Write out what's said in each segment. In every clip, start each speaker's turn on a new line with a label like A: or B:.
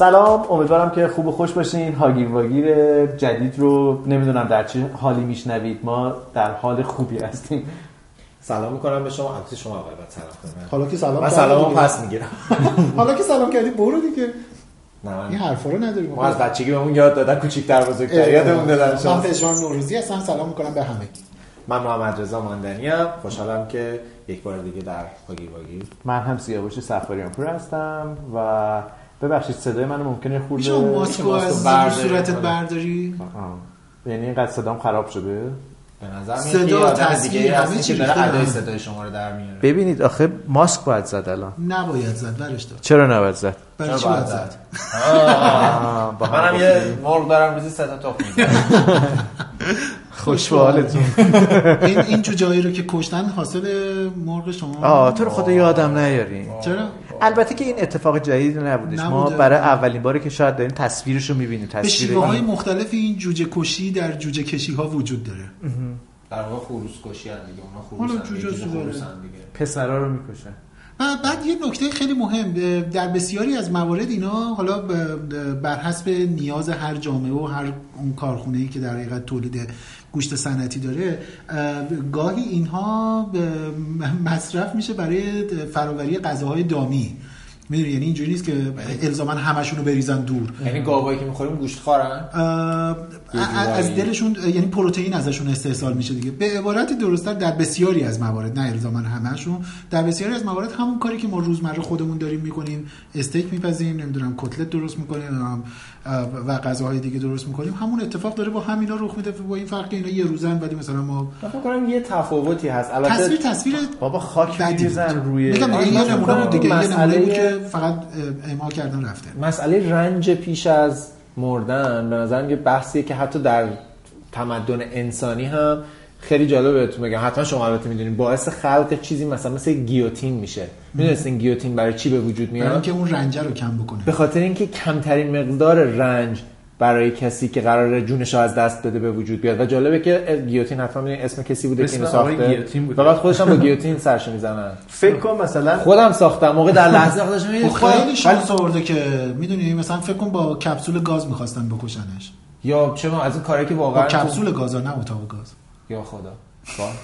A: سلام
B: امیدوارم که خوب و خوش باشین. هاگیر واگیر جدید رو نمی‌دونم در چه حالی میشنوید. ما در حال خوبی هستیم.
C: سلام می‌کنم به شما. البته شما اول باید سلام کنید.
D: حالا که سلام
C: من
D: دیگه.
C: پس می‌گیرم.
D: حالا که سلام کردی برو دیگه.
C: نه من
D: این حرفا رو نداریم.
C: ما از بچگی بهمون یاد دادن کوچیک‌تر بزرگتر. یادمون دادن
D: من
C: شما
D: پژمان نوروزی هستم. سلام می‌کنم به همه.
C: من محمد رضا ماندنی ام خوشحالم که یک بار دیگه در هاگیر واگیر
B: من هم سیاوش سفاریان پور هستم و ببخشید صدای من ممکنه خورده
D: میشه اون ماسکو از
C: برداری؟
D: صورتت
C: کنه.
D: برداری؟
B: آه. یعنی اینقدر صدام خراب شده؟
C: به نظر
D: صدا، تصویر، همه چی
C: که داره ادای. صدای شما رو در میاره.
B: ببینید آخه ماسک باید زد الان.
D: نباید زد برش دار
B: چرا نباید زد؟
D: برای چی
C: چرا
D: باید زد؟
C: منم. یه مرغ دارم روزی سه تا تخم.
B: خوش به حالتون
D: این این جوجایی رو که کشتن حاصل مرغ شما؟
B: آه تو رو خدا یادم نیاری.
D: چرا؟
B: البته که این اتفاق جدید نبودش. ما
D: نبوده.
B: برای اولین باره که شاید داریم تصویرش رو می‌بینیم
D: به
B: تصویر
D: شیوه های
B: این.
D: مختلف این جوجه کشی در جوجه کشی ها وجود داره.
C: در واقع خروس کشی هم دیگه اونا خروس هم دیگه دیگه.
B: پسرا رو می‌کشن
D: و بعد یه نکته خیلی مهم در بسیاری از موارد اینا حالا بر حسب نیاز هر جامعه و هر اون کارخونه ای که در حقیقت تولید گوشت صنعتی داره اه، گاهی اینها مصرف میشه برای فراوری غذاهای دامی. می‌دونی؟ یعنی اینجوری نیست که الزاما همشون رو بریزن دور.
C: یعنی گاوایی که می‌خوریم گوشت خورن؟
D: اه، از دلشون یعنی پروتئین ازشون استحصال میشه دیگه. به عبارتی درستتر در بسیاری از موارد نه الزاما همشون در بسیاری از موارد همون کاری که ما روزمره خودمون داریم می‌کنیم. استیک میپزیم نمی‌دونم کتلت درست می‌کنیم و غذاهای دیگه درست می‌کنیم. همون اتفاق داره با همینا رخ میده با این فرق اینا یه روزن ولی مثلا ما
C: فکر کنم یه تفاوتی هست. البته
D: تصویر تصویر
B: بابا خاک میریزن. روی
D: میگم یه نمونه بود دیگه یه
C: مسئله-
D: که فقط اعمال کردن رفته.
C: مسئله رنج پیش از مردن به نظرم یه بحثیه که حتی در تمدن انسانی هم خیلی جالب بهتون بگم. حتما شما البته می‌دونید باعث خلق چیزی مثلا مثل گیوتین میشه. می‌دونستین گیوتین برای چی به وجود
D: برای
C: میاد
D: اینکه اون رنجه رو کم بکنه.
C: به خاطر اینکه کمترین مقدار رنج برای کسی که قرار جونش از دست بده به وجود بیاد. و جالبه که گیوتین حتما اسم کسی بوده که
B: اسم
C: اینو
B: آقای
C: ساخته
B: گیوتین بوده.
C: فقط خودش هم با گیوتین سرش می‌زنن.
B: فکر کن مثلا
C: خودم ساختم. موقع در لحظه خودش
D: خب خیلی شانس آورده که می‌دونی مثلا فکر کن با کپسول گاز می‌خواستن بکشنش.
C: یا چه از این کاری که
D: با
C: واقعا
D: کپسول گاز نه اتاق گاز.
C: یا خدا؟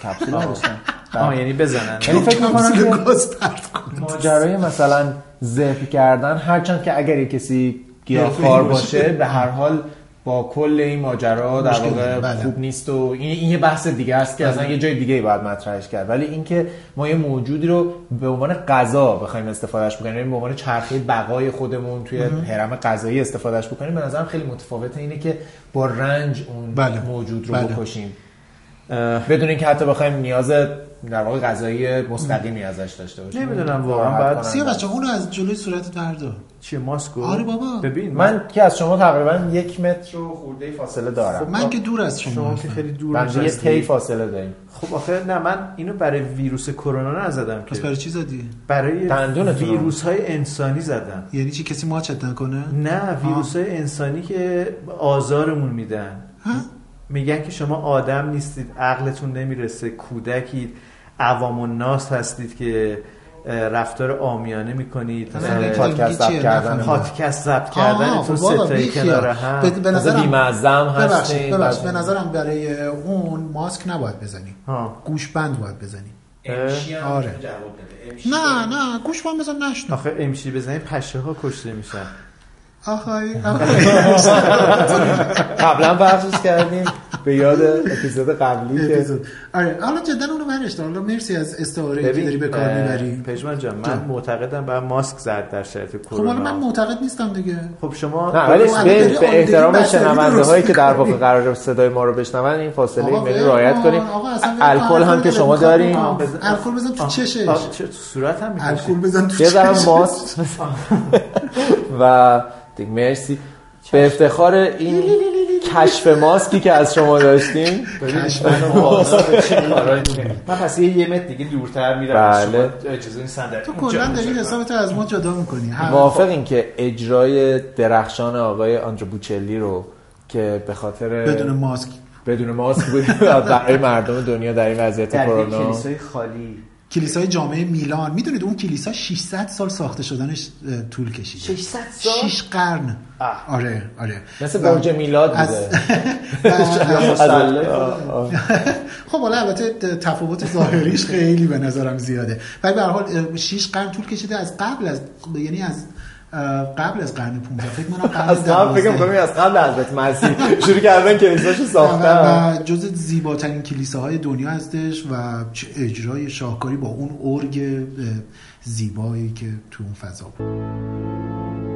C: کپسول نداشتن.
B: آه یعنی بزنن.
C: یعنی فکر می‌کنم که ماجرای مثلا ذبح کردن هرچند که اگر کسی گیاهخوار
D: باشه.
C: به هر حال با کل این ماجرا در واقع
D: بله.
C: خوب نیست و این, این یه بحث دیگه است که اصلا یه جای دیگه باید مطرحش کرد. ولی اینکه ما یه موجودی رو به عنوان غذا بخوایم استفادهش بکنیم یعنی به عنوان چرخه بقای خودمون توی هرم غذایی استفادهش بکنیم به نظرم خیلی متفاوته اینه که با رنج اون
D: بله.
C: موجود رو
D: بله.
C: بکشیم. بدون اینکه حتی بخوایم نیاز در واقع غذایی مستقیمی ازش داشته باشیم
B: نمی‌دونم واقعا
D: سیاه
C: است.
D: بچه اونو از جلوی صورتت بردار
B: چیه ماسکو
D: آره بابا.
B: ببین من
C: من که از شما تقریبا یک متر و خورده فاصله دارم
D: خب من که دور از شما
B: شما که. خیلی دور
C: بنده یه. تی فاصله داریم
B: خب آخه نه من اینو برای ویروس کرونا نزدم
D: پس
B: که
D: برای چی زدی
B: برای
C: دندونتون رو.
B: ویروس های انسانی زدم
D: یعنی چی کسی ماچت نکنه
B: نه ویروس های انسانی که آزارمون میدن
D: ها؟
B: میگن که شما آدم نیستید عقلتون نمی‌رسه کودکید عوام الناس هستید که رفتار آمیانه می‌کنید
D: داری
C: پادکست؟ ضبط کردن.
B: پادکست ضبط کردن
D: خب
B: تو
D: بابا،
B: ستایی. کنار هم
D: به- نظرم ببخشید
C: هستین.
D: به نظرم برای اون ماسک نباید بزنی
B: ها.
D: گوشبند باید بزنی
B: اه،
D: آره. نه نه گوشبند بزن نشنو
B: آخه امشی بزنید پشه ها کشته میشن
D: آخای
C: قبلا بحثش کردیم به یاد اپیزود قبلی که
D: آره حالا جدا اونو برش دار. حالا مرسی از استعاره که داری به کار می‌بری
B: پژمان جان من. معتقدم باید ماسک زد در شرایط
D: خب حالا من
B: کرونا
D: معتقد نیستم دیگه
B: خب شما
C: نه ولی
D: خب،
C: به, احترام شنونده هایی که در. واقع قرار صدای ما رو بشنون این فاصله ایمنی رعایت
D: کن.
C: کنیم. الکل هم که شما
D: بزن. الکل بزن تو چشش
B: تو صورت هم
D: الکل بزن تو
C: یه ذره
D: چشش
C: ماست و دیگه مرسی. به افتخار این کشف ماسکی که از شما داشتیم.
B: من پس یه متر دیگه دورتر میرم.
C: بله.
B: اجازه این صندلی
D: تو کلا داری حسابت از ما جدا می‌کنی.
C: موافقین که اجرای درخشان آقای آندرو بوچلی رو که به خاطر
D: بدون ماسک.
C: بدون ماسک بود. برای مردم دنیا در این وضعیت
B: در یک
C: کرونا.
B: کلیسای خالی.
D: کلیسای جامعه میلان می‌دونید اون کلیسا 600 سال ساخته شدنش طول کشیده.
B: 600 سال؟
D: 6 قرن.
B: آه.
D: آره آره.
C: مثل برج میلاد
D: از-
C: بوده.
D: خب حالا البته تفاوت ظاهریش خیلی به نظرم زیاده. ولی به هر حال 6 قرن طول کشیده. از قبل از یعنی از قبل از قرن 15 فکر کنم قرن
C: از قبل فکر
D: 12.
C: کنم از قبل حضرت مسیح شروع کردن کلیساشو ساختن
D: و جز زیباترین کلیساهای دنیا هستش و چه اجرای شاهکاری با اون ارگ زیبایی که تو اون فضا بود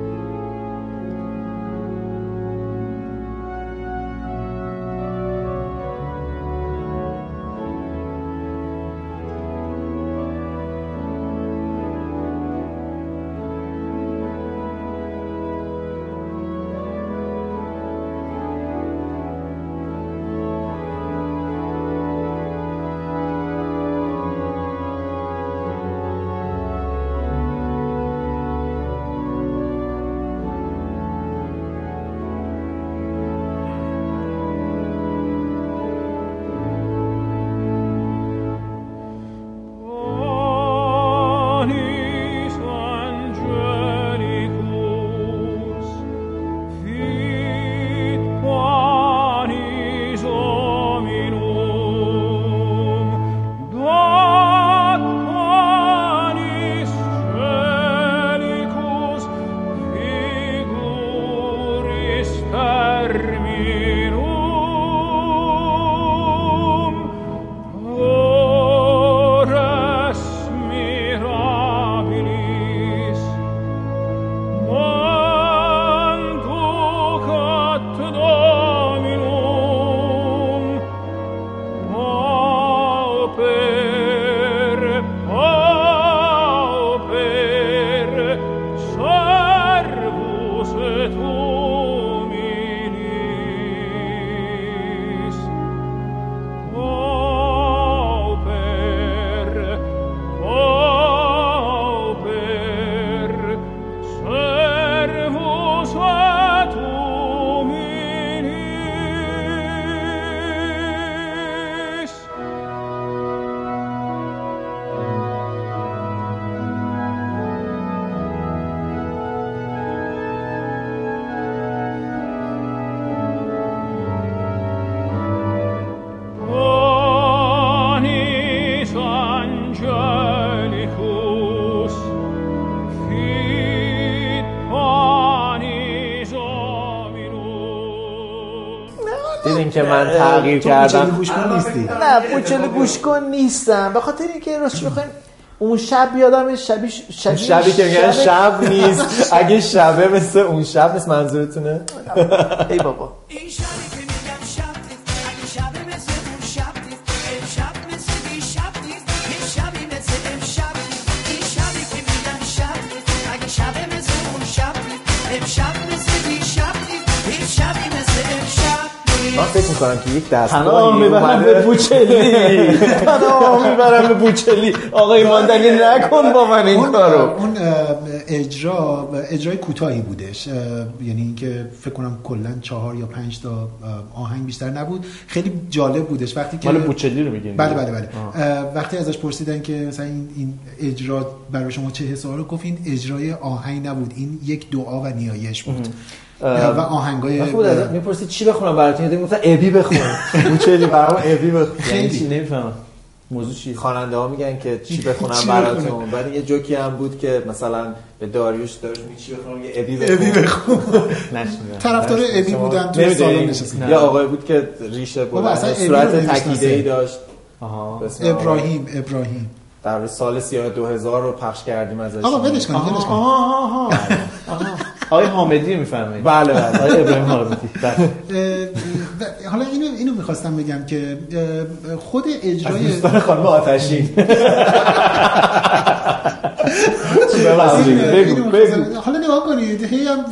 E: et
C: من تغییر کردم.
D: گوش کن نیستی.
B: نه پوچل گوش کن نیستم. به خاطر اینکه راستش بخوایم اون شب یادم شبی شبی
C: شبی که میگن شب نیست. اگه شبه مثل اون شب نیست منظورتونه؟
B: ای بابا.
C: یک دستگاهی
B: پناه می‌برم به بوچلی. پناه می‌برم به بوچلی. آقای ماندنی نکن با من این
D: اون
B: کارو.
D: اون اجرا اجرای کوتاهی بودش. یعنی اینکه فکر کنم کلا چهار یا پنج تا آهنگ بیشتر نبود. خیلی جالب بودش. وقتی که
B: مال بوچلی رو میگین
D: بله بله بله. اه، وقتی ازش پرسیدن که مثلا این, این اجرا برای شما چه حس رو گفت این اجرای آهنگ نبود. این یک دعا و نیایش بود. و آهنگای
C: من خود ازت می‌پرسید چی بخونم براتون یادم گفتن ابی بخون. بوچلی برام ابی بخون.
B: یعنی
D: خیلی.
B: چی نمی‌فهمم. موضوع چیه
C: خواننده ها میگن که چی بخونم
D: چی
C: براتون؟ بعد یه جوکی هم بود که مثلا به داریوش داریوش میگه چی بخونم؟ یه ابی
D: ابی
C: بخون.
D: بخون
B: نشنیدم.
D: طرفدار ابی بودن تو؟ سالن نشستن
C: یه آقای بود که ریشه
D: ابی
C: صورت. تکیده ای داشت.
D: ابراهیم ابراهیم.
C: در سال سیاه 2000 رو پخش کردیم ازش.
D: آقا ولش کنید ولش
B: آها آها. آقای حامدی می‌فهمید
C: بله بله.
B: آقای ابراهیم حامدی. بله.
D: حالا اینو اینو می‌خواستم بگم که خود
C: از
D: اجرای
C: دوستان خانم آتشین. بگو بگو
D: حالا نگاه کنید هی هم.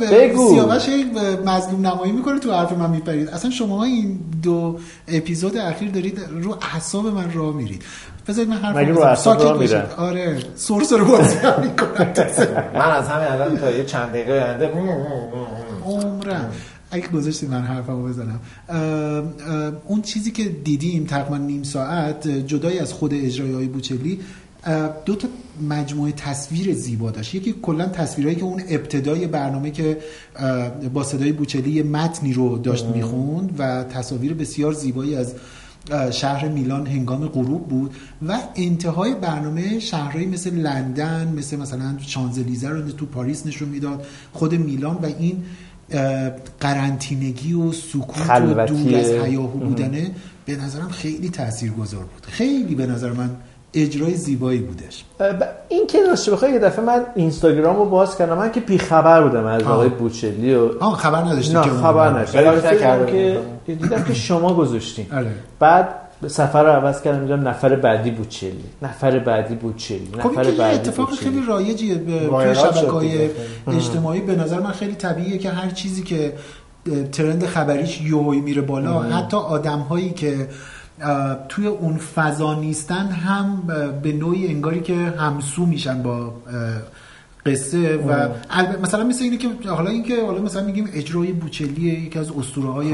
D: سیاوش هی مظلوم نمایی می‌کنه تو حرف من میپرید. اصلا شما این دو اپیزود اخیر دارید رو اعصاب من راه میرید. بذارید من حرف
B: رو راه میرن؟
D: آره سرس رو بازی
C: من از همین الان تا یه چند دقیقه آینده
D: عمرم. اگه گذاشتی من حرفمو بزنم. اه، اه، اون چیزی که دیدیم تقریبا نیم ساعت جدای از خود اجرای های بوچلی دو تا مجموعه تصویر زیبا داشت. یکی کلا تصویرهایی که اون ابتدای برنامه که با صدای بوچلی متنی رو داشت می‌خوند و تصاویر بسیار زیبایی از شهر میلان هنگام غروب بود و انتهای برنامه شهرهایی مثل لندن مثل مثلا شانزلیزه رو تو پاریس نشون می‌داد خود میلان و این قرنطینگی و سکوت و
B: خلوتی.
D: دور از هیاهو بودنه به نظرم خیلی تاثیرگذار بود. خیلی به نظر من اجرای زیبایی بودش.
B: ب- این که راستش بخوای یه دفعه من اینستاگرام رو باز کردم من که بیخبر بودم از. آقای بوچلی و
D: آه خبر نداشتی
B: نه
D: که
B: خبر
C: نکرده
B: که دیدم که شما گذاشتین
D: آره.
B: بعد سفر رو عوض کردم دیدم نفر بعدی بوچلی. نفر بعدی بوچلی.
D: خب
B: نفر
D: یه
B: بعدی
D: اتفاق. خیلی رایجیه به- توی
C: وایرال شد
D: شبکه های
C: دیگه.
D: اجتماعی به نظر من خیلی طبیعیه که هر چیزی که ترند خبریش یوهی میره بالا حتی آدم هایی که توی اون فضا نیستن هم به نوعی انگاری که همسو میشن با قصه و مثلا مثل اینه که حالا اینکه حالا مثلا میگیم اجرای بوچلی یکی از اسطوره های.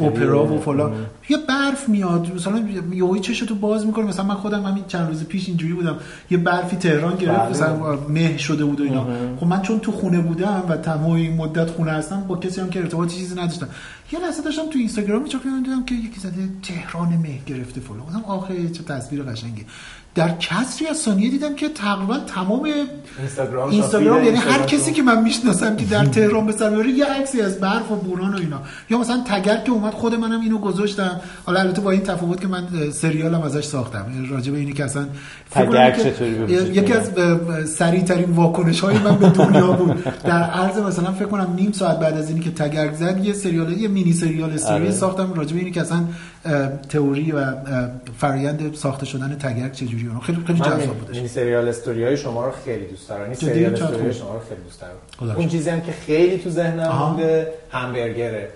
D: اپرا و فلان. یه برف میاد مثلا یهویی چشتو باز می‌کنه. مثلا من خودم همین چند روز پیش اینجوری بودم. یه برفی تهران گرفت
B: بله.
D: مثلا مه شده بود و اینا. خب من چون تو خونه بودم و تمام این مدت خونه هستم با کسی هم که ارتباطی چیزی نداشتم. یه لحظه داشتم تو اینستاگرام میچرخیدم دیدم که یکی زده تهران مه گرفته فلان. گفتم آخه چه تصویر قشنگی. در کسری از ثانیه دیدم که تقریبا تمام
C: اینستاگرام
D: اینستاگرام یعنی هر کسی که من می‌شناسم که در تهران به سر یه عکسی از برف و بوران و اینا. یا مثلا تگر که اومد خود منم اینو گذاشتم. حالا البته با این تفاوت که من سریالم ازش ساختم. راجع به اینی که اصلا یکی؟ از سریع ترین واکنش های من به دنیا بود در عرض مثلا فکر کنم نیم ساعت بعد از اینی که تگر زد یه سریال یه مینی سریال استوری
B: آره.
D: ساختم راجع به اینی که اصلا تئوری و اه، فرایند ساخته شدن تگر چجوریه خیلی خیلی جذاب بودش
C: مینی سریال استوری های شما رو خیلی دوست دارم این؟ سریال استوری. شما رو خیلی دوست دارم اون چیزی هم که خیلی تو ذهنم. مونده همبرگره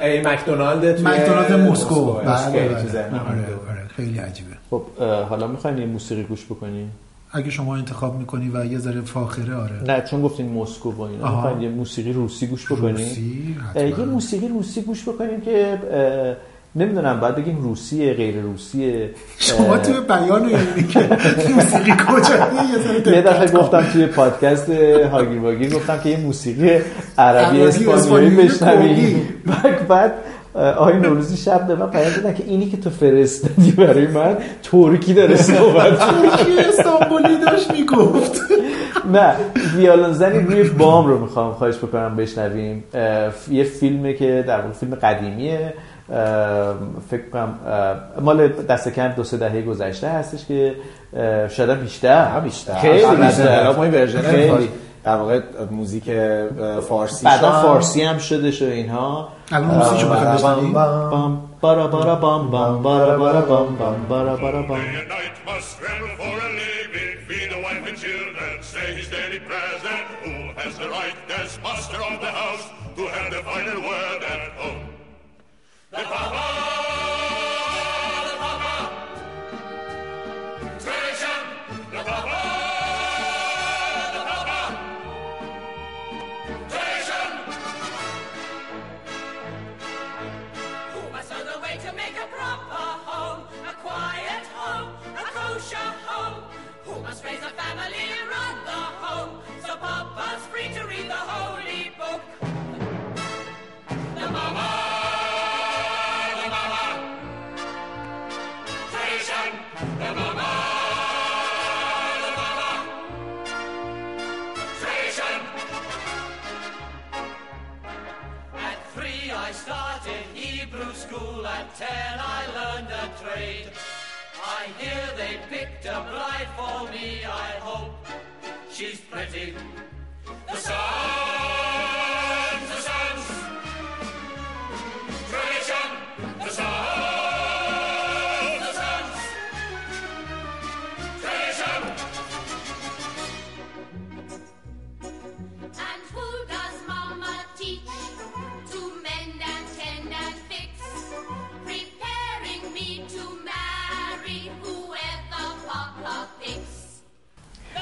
C: ای مکدونالد توی
D: مکدونالد مسکو. بله
C: خیلی
D: بله.
C: تو ذهنم مونده.
D: خیلی عجیبه.
B: خب حالا می‌خواین یه موسیقی گوش بکنیم
D: اگه شما انتخاب می‌کنی و یه ذره فاخره آره.
B: نه چون گفتین مسکو با اینا. یه موسیقی روسی گوش بکنیم
D: روسی.
B: یه موسیقی روسی گوش بکنیم که نمی‌دونم باید بگیم روسیه غیر روسیه.
D: شما توی بیان اینی که موسیقی کجاییه یه
B: دفعه. گفتم توی پادکست هاگیر واگیر گفتم که یه موسیقی عربی اسپانیایی. بعد بعد آقای نوروزی شب به من پیام دادن که اینی که تو فرستادی برای من ترکی داره صحبت
D: ترکی استانبولی داشت می‌گفت.
B: نه ویالون زنی روی بام رو می‌خوام خواهش بکنم بشنویم. یه فیلمه که در واقع فیلم قدیمیه. فکر کنم مال دست کم دو سه دهه گذشته هستش که شاید هم بیشتر
C: بیشتر.
B: خیلی بیشتر.
C: ما این ورژن
B: خیلی.
C: در واقع موزیک فارسی
B: بعدا
C: شد.
B: فارسی هم شده شو اینها.
D: الان؟
B: بام بارا بام بام بام بام بام.
F: His daily who has the right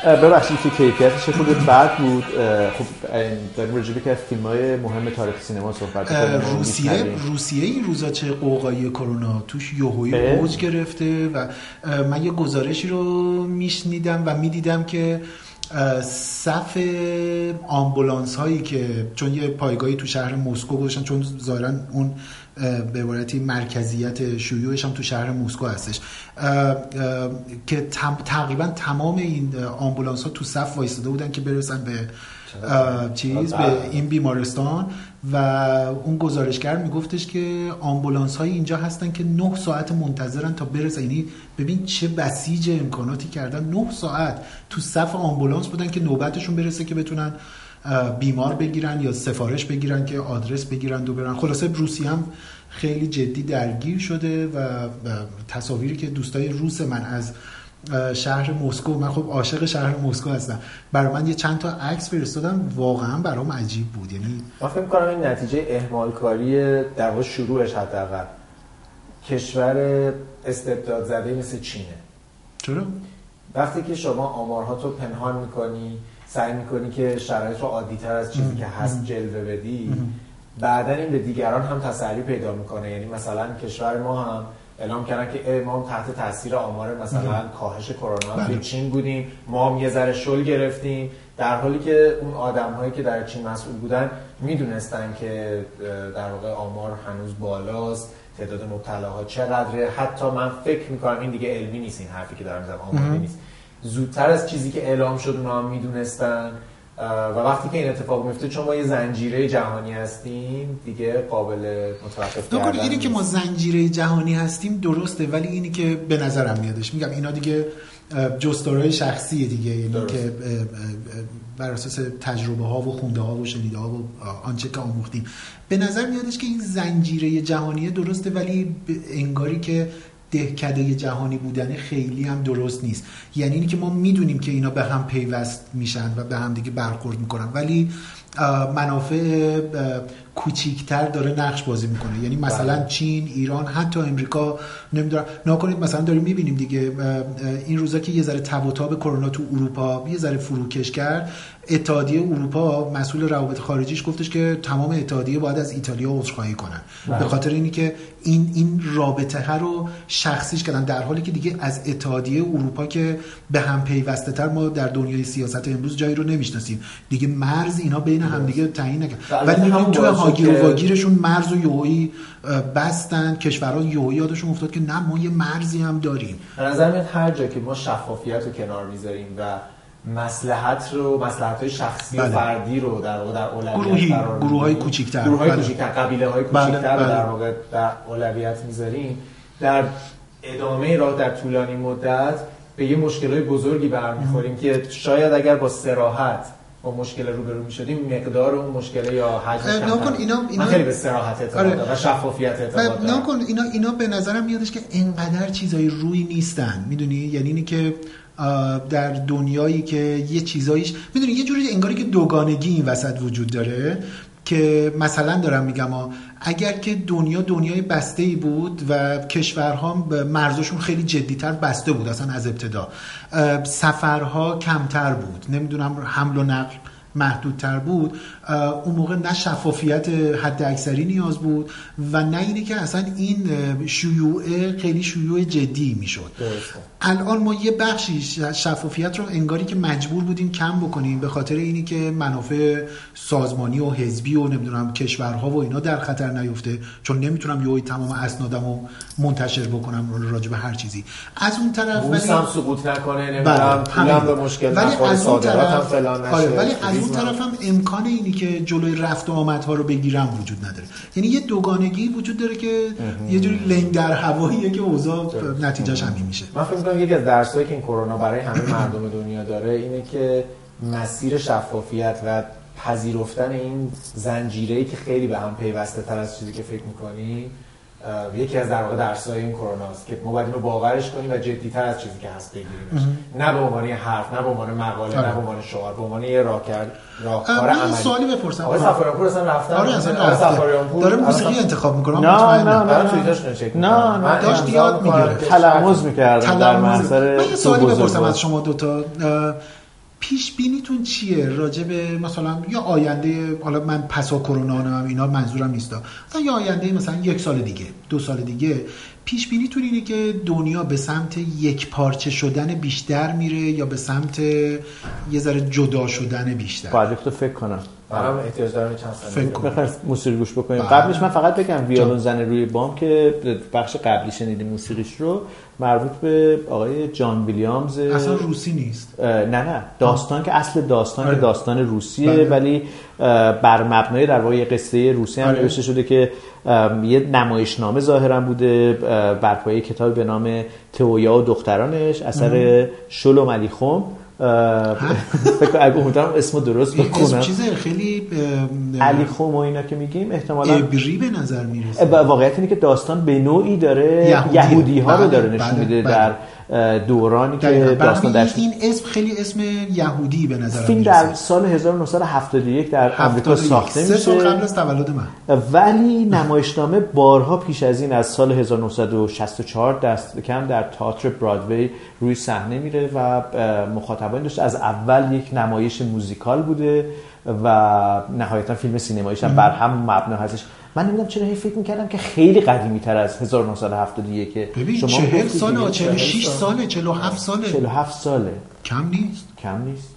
B: ببخشید که کیفیتش خود بد بود خب این داریم راجع که از فیلم های مهم تاریخ سینما صحبت
D: روسیه. روسیه این روزا چه قوقایی کرونا توش
B: اه.
D: اوج گرفته و من یه گزارشی رو میشنیدم و می‌دیدم که صف آمبولانس هایی که چون یه پایگاهی تو شهر مسکو گذاشتن چون ظاهرا اون به عبارتی مرکزیت شیوعش هم تو شهر مسکو هستش که تقریبا تمام این آمبولانس ها تو صف وایستاده بودن که برسن به چیز به این بیمارستان و اون گزارشگر میگفتش که آمبولانس های اینجا هستن که 9 ساعت منتظرن تا برسن. یعنی ببین چه بسیج امکاناتی کردن. 9 ساعت تو صف آمبولانس بودن که نوبتشون برسه که بتونن بیمار بگیرن یا سفارش بگیرن که آدرس بگیرن و برن. خلاصه روسی هم خیلی جدی درگیر شده و تصاویری که دوستای روس من از شهر مسکو من خب عاشق شهر مسکو هستم. برای من یه چند تا عکس فرستادن واقعا برام عجیب بود. یعنی
C: من فکر کنم این نتیجه اهمال کاری در واقع شروعش حداقل. کشور استبداد زده مثل چینه.
D: چرا؟
C: وقتی که شما آمارها تو پنهان می‌کنی سعی می‌کنی که شرایط رو عادی تر از چیزی که هست جلوه بدی بعدا این به دیگران هم تسری پیدا می‌کنه. یعنی مثلا کشور ما هم اعلام کردن که ما هم تحت تاثیر آمار مثلا کاهش کرونا
D: بله.
C: توی چین بودیم. ما هم یه ذره شل گرفتیم. در حالی که اون آدم هایی که در چین مسئول بودن می‌دونستن که در واقع آمار هنوز بالاست. تعداد مبتلاها چقدره. حتی من فکر می‌کنم این دیگه علمی نیست این حرفی که دارم می‌زنم آماری نیست. زودتر از چیزی که اعلام شد اونا هم می‌دونستن. و وقتی که این اتفاق میفته چون ما یه زنجیره جهانی هستیم دیگه قابل متوقف کردن
D: اینی که ما. زنجیره جهانی هستیم درسته ولی اینی که به نظرم میادش میگم اینا دیگه اه، جستارهای شخصی دیگه یعنی
C: درست.
D: که بر اساس تجربه ها و خونده ها و شنیده ها و آنچه که آموختیم به نظر میادش که این زنجیره جهانیه درسته ولی انگاری که دهکده جهانی بودن خیلی هم درست نیست. یعنی اینی که ما می‌دونیم که اینا به هم پیوست میشن و به هم دیگه برخورد می‌کنن. ولی منافع کوچیکتر داره نقش بازی می‌کنه. یعنی مثلا
C: بله.
D: چین ایران حتی امریکا نمی‌دونم. نکنید مثلا داریم می‌بینیم دیگه این روزا که یه ذره تب و تاب کرونا تو اروپا یه ذره فروکش کرد اتحادیه اروپا مسئول روابط خارجیش گفتش که تمام اتحادیه باید از ایتالیا عذرخواهی کنن.
C: بله.
D: به خاطر اینی که این این رابطه ها رو شخصیش کردن در حالی که دیگه از اتحادیه اروپا که به هم پیوسته تر ما در دنیای سیاست امروز جایی رو نمی‌شناسیم. دیگه مرز اینا بین هم دیگه تعیین نکرد.
C: البته
D: ولی می‌بینیم هاگیر و واگیرشون مرز و اه، بستن کشورها یهویی یادشون افتاد که نه ما یه مرزی هم داریم
C: به نظر میاد هر جا که ما شفافیت رو کنار می‌ذاریم و مسلحت رو مسلحت های شخصی و
D: بله.
C: فردی رو در واقع در اولویت
D: گروهی،
C: قرار میدیم.
D: گروه‌های کوچیک‌تر.
C: گروه‌های
D: بله.
C: کوچیک‌تر قبیله های
D: بله،
C: کوچیک‌تر
D: بله.
C: در واقع در اولویت می‌ذاریم در ادامه راه در طولانی مدت به یه مشکلای بزرگی برمیخوریم که شاید اگر با سراحت با مشکل روبرو می‌شدیم مقدار اون مشکل یا کمتر
D: نکن، اینا- اینا-
C: خیلی به سراحت اعتقاد
D: آره.
C: و شفافیت دارم
D: نکن اینا اینا به نظرم میادش که انقدر چیزای روی نیستن. می‌دونی؟ یعنی اینی که در دنیایی که یه چیزایش می‌دونی؟ یه جوری انگاری که دوگانگی این وسط وجود داره که مثلا دارم میگم اگر که دنیا دنیای بسته ای بود و کشورها مرزشون خیلی جدیتر بسته بود اصلا از ابتدا سفرها کمتر بود نمی‌دونم حمل و نقل محدودتر بود. اون موقع نه شفافیت حد اکثری نیاز بود و نه اینه که اصلا این اه، شیوعه خیلی شیوع جدی می‌شد. الان ما یه بخشی شفافیت رو انگاری که مجبور بودیم کم بکنیم به خاطر اینی که منافع سازمانی و حزبی و نمی‌دونم کشورها و اینا در خطر نیفته چون نمی‌تونم یهو تمام اسنادم رو منتشر بکنم راجع به هر چیزی از اون طرف
C: بورس هم سقوط نکنه
D: بله،
C: نمی‌دونم
D: همین.
C: به مشکل
D: ولی
C: نخوره
D: از اون طرف آره ولی از اون طرف هم امکان اینی که جلوی رفت و آمدها رو بگیرم وجود نداره. یعنی یه دوگانگی وجود داره که یه جوری لنگ در هواییه که اوضاع نتیجهش همین میشه.
C: من فکر می‌کنم یکی از درسایی که این کرونا برای همه مردم دنیا داره اینه که مسیر شفافیت و پذیرفتن این زنجیره‌ای که خیلی به هم پیوسته تر از چیزی که فکر می‌کنی یکی از در واقع درسای این کرونا است که ما باید اینو باورش کنیم و جدی‌تر از چیزی که هست بگیریمش نه به عنوان حرف نه به عنوان مقاله
D: آره.
C: نه به عنوان شعار به عنوان یه راهکار راهکار عملی
D: سوالی بپرسم
C: آقای سفاریانپور اصلا رفتن
D: آره اصلا.
C: سفاریانپور
D: داره موسیقی انتخاب می‌کنه
B: نه، نه، نه.
C: رو چک
B: نه،. نه.
C: من
D: داشت یاد.
C: که
B: تلموز می‌کردن در. محضر
D: من یه سوالی بپرسم. از شما دوتا اه، پیش بینیتون چیه؟ راجع به مثلا یا آینده حالا من پسا کرونا هم اینا منظورم نیست مثلا یا آینده مثلا یک سال دیگه دو سال دیگه. پیش بینیتون اینه که دنیا به سمت یک پارچه شدن بیشتر میره یا به سمت یه ذره جدا شدن بیشتر؟
B: باید فکر کنم.
C: برام احتیاج دارم چند
D: فکر کن
B: بخوایم موسیقی گوش بکنیم.
D: بله.
B: قبلش من فقط بگم ویولون زن روی بام که بخش قبلی شنیدیم موسیقیش رو مربوط به آقای جان ویلیامز
D: اصلا روسی نیست.
B: نه نه. داستان که اصل داستان
D: آره.
B: داستان روسیه
D: بله.
B: ولی بر مبنای در واقع قصه روسی هم
D: آره.
B: نوشته شده که یه نمایشنامه ظاهرا بوده بر پایه کتابی به نام تئویا و دخترانش اثر شلوم علی خم. اه، فکر اگه امیدوارم اسمو درست
D: اسم
B: بکنم
D: چیز خیلی
B: علی خم و اینا که میگیم احتمالاً
D: عبری به نظر می‌رسه
B: واقعیت اینه که داستان به نوعی داره
D: یهودی.
B: ها رو
D: بله،
B: داره نشون
D: بله،
B: میده
D: بله.
B: در دورانی که داستان در
D: این اسم خیلی اسم یهودی به نظر
B: فیلم در سال 1971 در آمریکا ساخته
D: سه سال قبل
B: میشه
D: از تولد من.
B: ولی نمایشنامه بارها پیش از این از سال 1964 دست کم در تئاتر برادوی روی صحنه میره و مخاطبانی داشته از اول یک نمایش موزیکال بوده و نهایتا فیلم سینماییش هم بر هم مبنا هستش. من نمی‌دونم چرا هی فکر می‌کردم که خیلی قدیمی تر از 1971
D: ببین
B: شما
D: چهل
B: گفتید
D: سال
B: دیگه.
D: 46 ساله 47 ساله.
B: 47 ساله.
D: کم نیست.
B: کم نیست.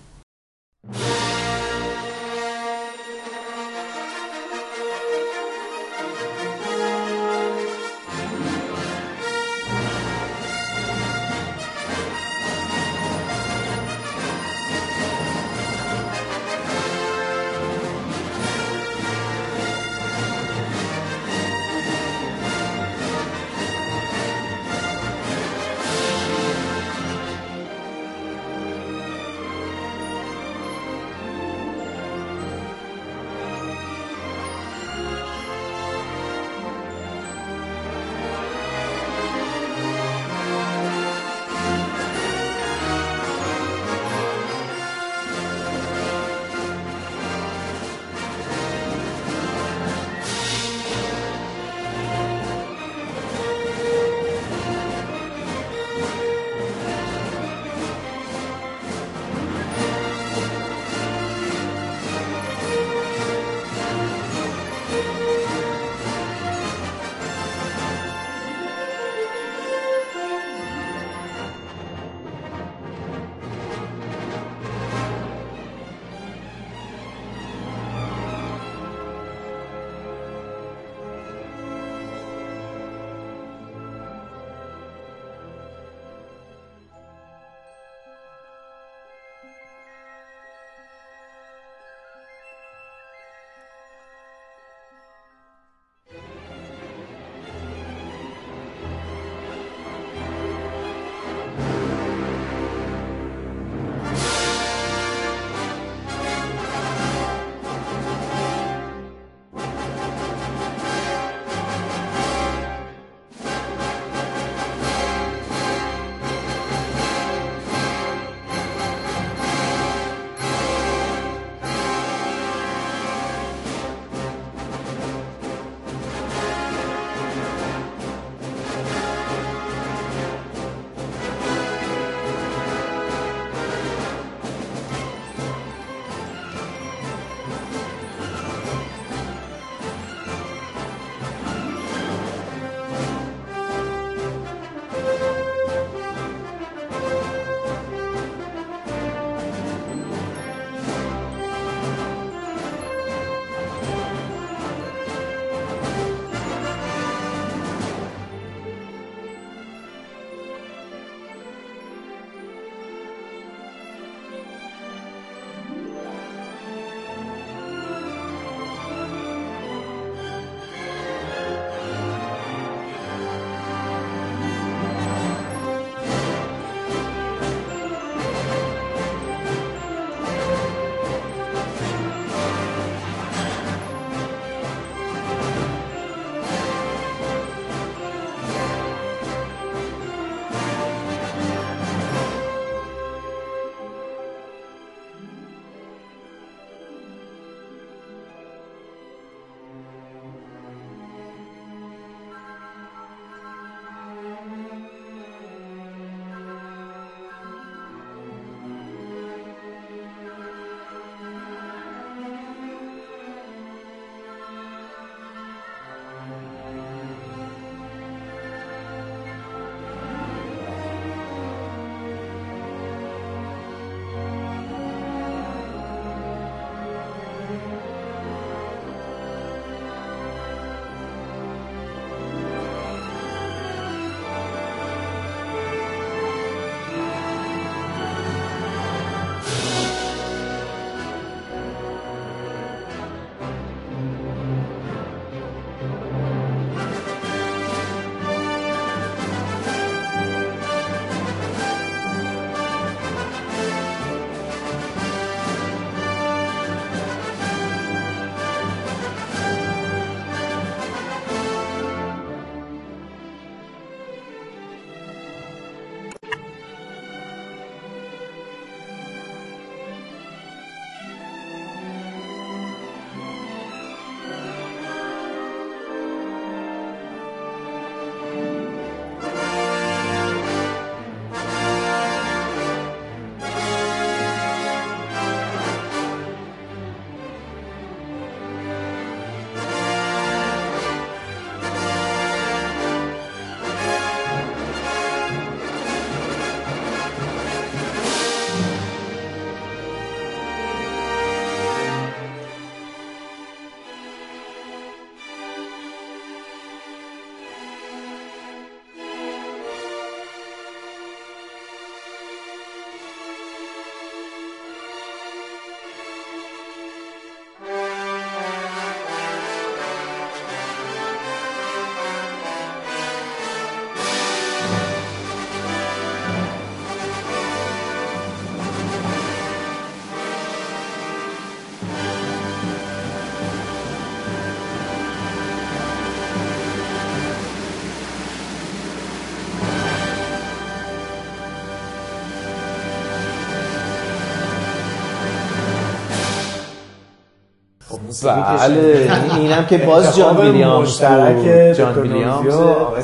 B: بله. اینم که باز جان ویلیامز
C: مشترک
B: جان ویلیامز.
C: آقای.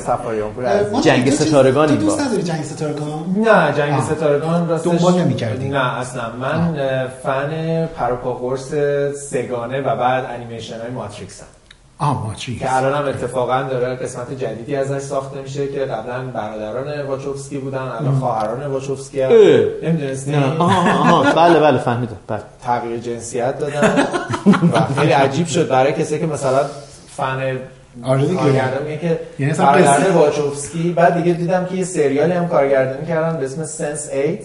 D: ما
B: جنگ ستارگان این
D: دوست. نداری جنگ ستارگان؟
C: نه جنگ. ستارگان راستش
D: دنبال نمی‌کردی؟
C: نه اصلا. من فن پروپا قرص سگانه و بعد انیمیشن های ماتریکس هم
D: ماتریکس
C: که الان هم اتفاقا داره قسمت جدیدی ازش ساخته میشه که قبلا برادران واچوفسکی بودن الان خواهران واچوفسکی هم. نمی‌دونستی؟
B: بله بله فهمیدم. بله.
C: تغییر جنسیت دادن. و خیلی عجیب شد برای کسی که مثلا فن
D: آره دیگه.
C: کارگردان که
D: یعنی قصه-
C: واچوفسکی. بعد دیگه دیدم که یه سریالی هم کارگردانی کردن به اسم سنس 8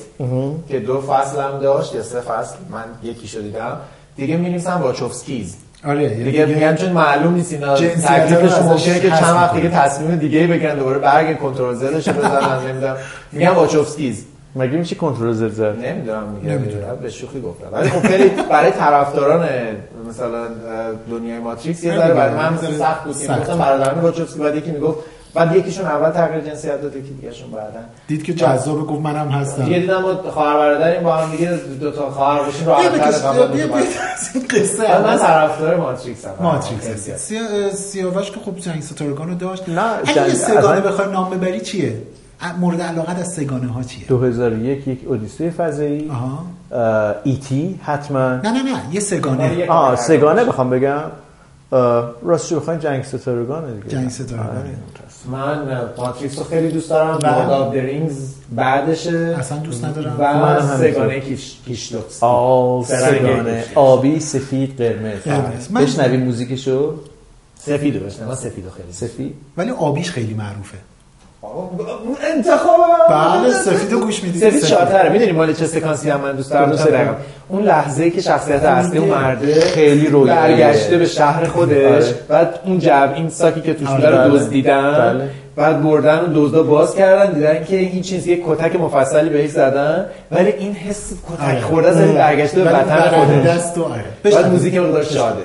C: که دو فصل هم داشت یا سه فصل من یکیشو دیدم. دیگه می‌نویسن واچوفسکیز.
D: آره یعنی
C: دیگه میگن چون معلوم نیست اینا تکلیفش ممکنه که چند وقت. دیگه تصمیم دیگه بگیرن دوباره برگ کنترل زدش رو بزنن نمی‌دونم. میگن واچوفسکیز.
B: مگه میشه کنترل زد زد؟
C: نمی‌دونم میگه
D: نمی‌دونم.
C: به شوخی گفتم. ولی خب خیلی برای طرفداران مثلا دنیای ماتریکس یه ذره برای من سخت بود. که. گفتم برادران واچوفسکی بعد یکی می‌گفت بعد یکیشون اول تغییر جنسیت داد یکی دیگه‌شون بعدن
D: دید که جذاب گفت منم هستم.
C: دیگه دیدم ما خواهر برادریم با هم دیگه دو تا خواهر باشیم
D: بیا
C: راحت
D: بکش
C: تر
D: بیا بیا بیا از این قصه
C: من. طرفدار ماتریکس هم.
D: ماتریکس سیاوش که خب جنگ ستارگان رو داشت.
B: نه،
D: اگه
B: جنگ-
D: یه سگانه بخوای نام ببری چیه؟ مورد علاقت از سه‌گانه ها چیه؟
B: 2001 یک اودیسه فضایی. E.T. حتما.
D: نه نه نه یه سه‌گانه.
C: آره، یه-
B: آه سه‌گانه بخوام بگم. اه، راستش بخواین جنگ ستارگانه دیگه.
D: جنگ ستارگانه.
C: من ماتریکس رو خیلی دوست دارم. Lord of the Rings بعدشه.
D: اصلا دوست ندارم.
C: و. سه‌گانه کیش
B: سه
C: رنگ
B: سه‌گانه.
C: کیش.
B: آبی سفید قرمز. بشنوی موزیکشو.
C: سفیدو بشنوم من سفیدو خیلی
B: سفید؟
D: ولی آبیش خیلی معروفه.
C: انتخاب
D: بله سفیدو گوش میدی.
C: سفید شاتره. می‌دونی مال چه سکانسی هم من دوست دارم؟ دارم. اون لحظه ای که شخصیت اصلی اون مرده
B: خیلی رویاییه.
C: برگشته به شهر خودش.
B: آره.
C: بعد اون جب این ساکی که توش
B: آره،
C: بوده رو
B: بله.
C: دزدیدن.
B: بله.
C: بعد بردن و دزدا باز کردن. دیدن که این چیز یک کتک مفصلی بهش زدن. ولی این حس کتک
D: آره.
C: خورده از برگشته به وطن خودش.
D: دست و آره
C: بعد. موزیک مقدار شاده.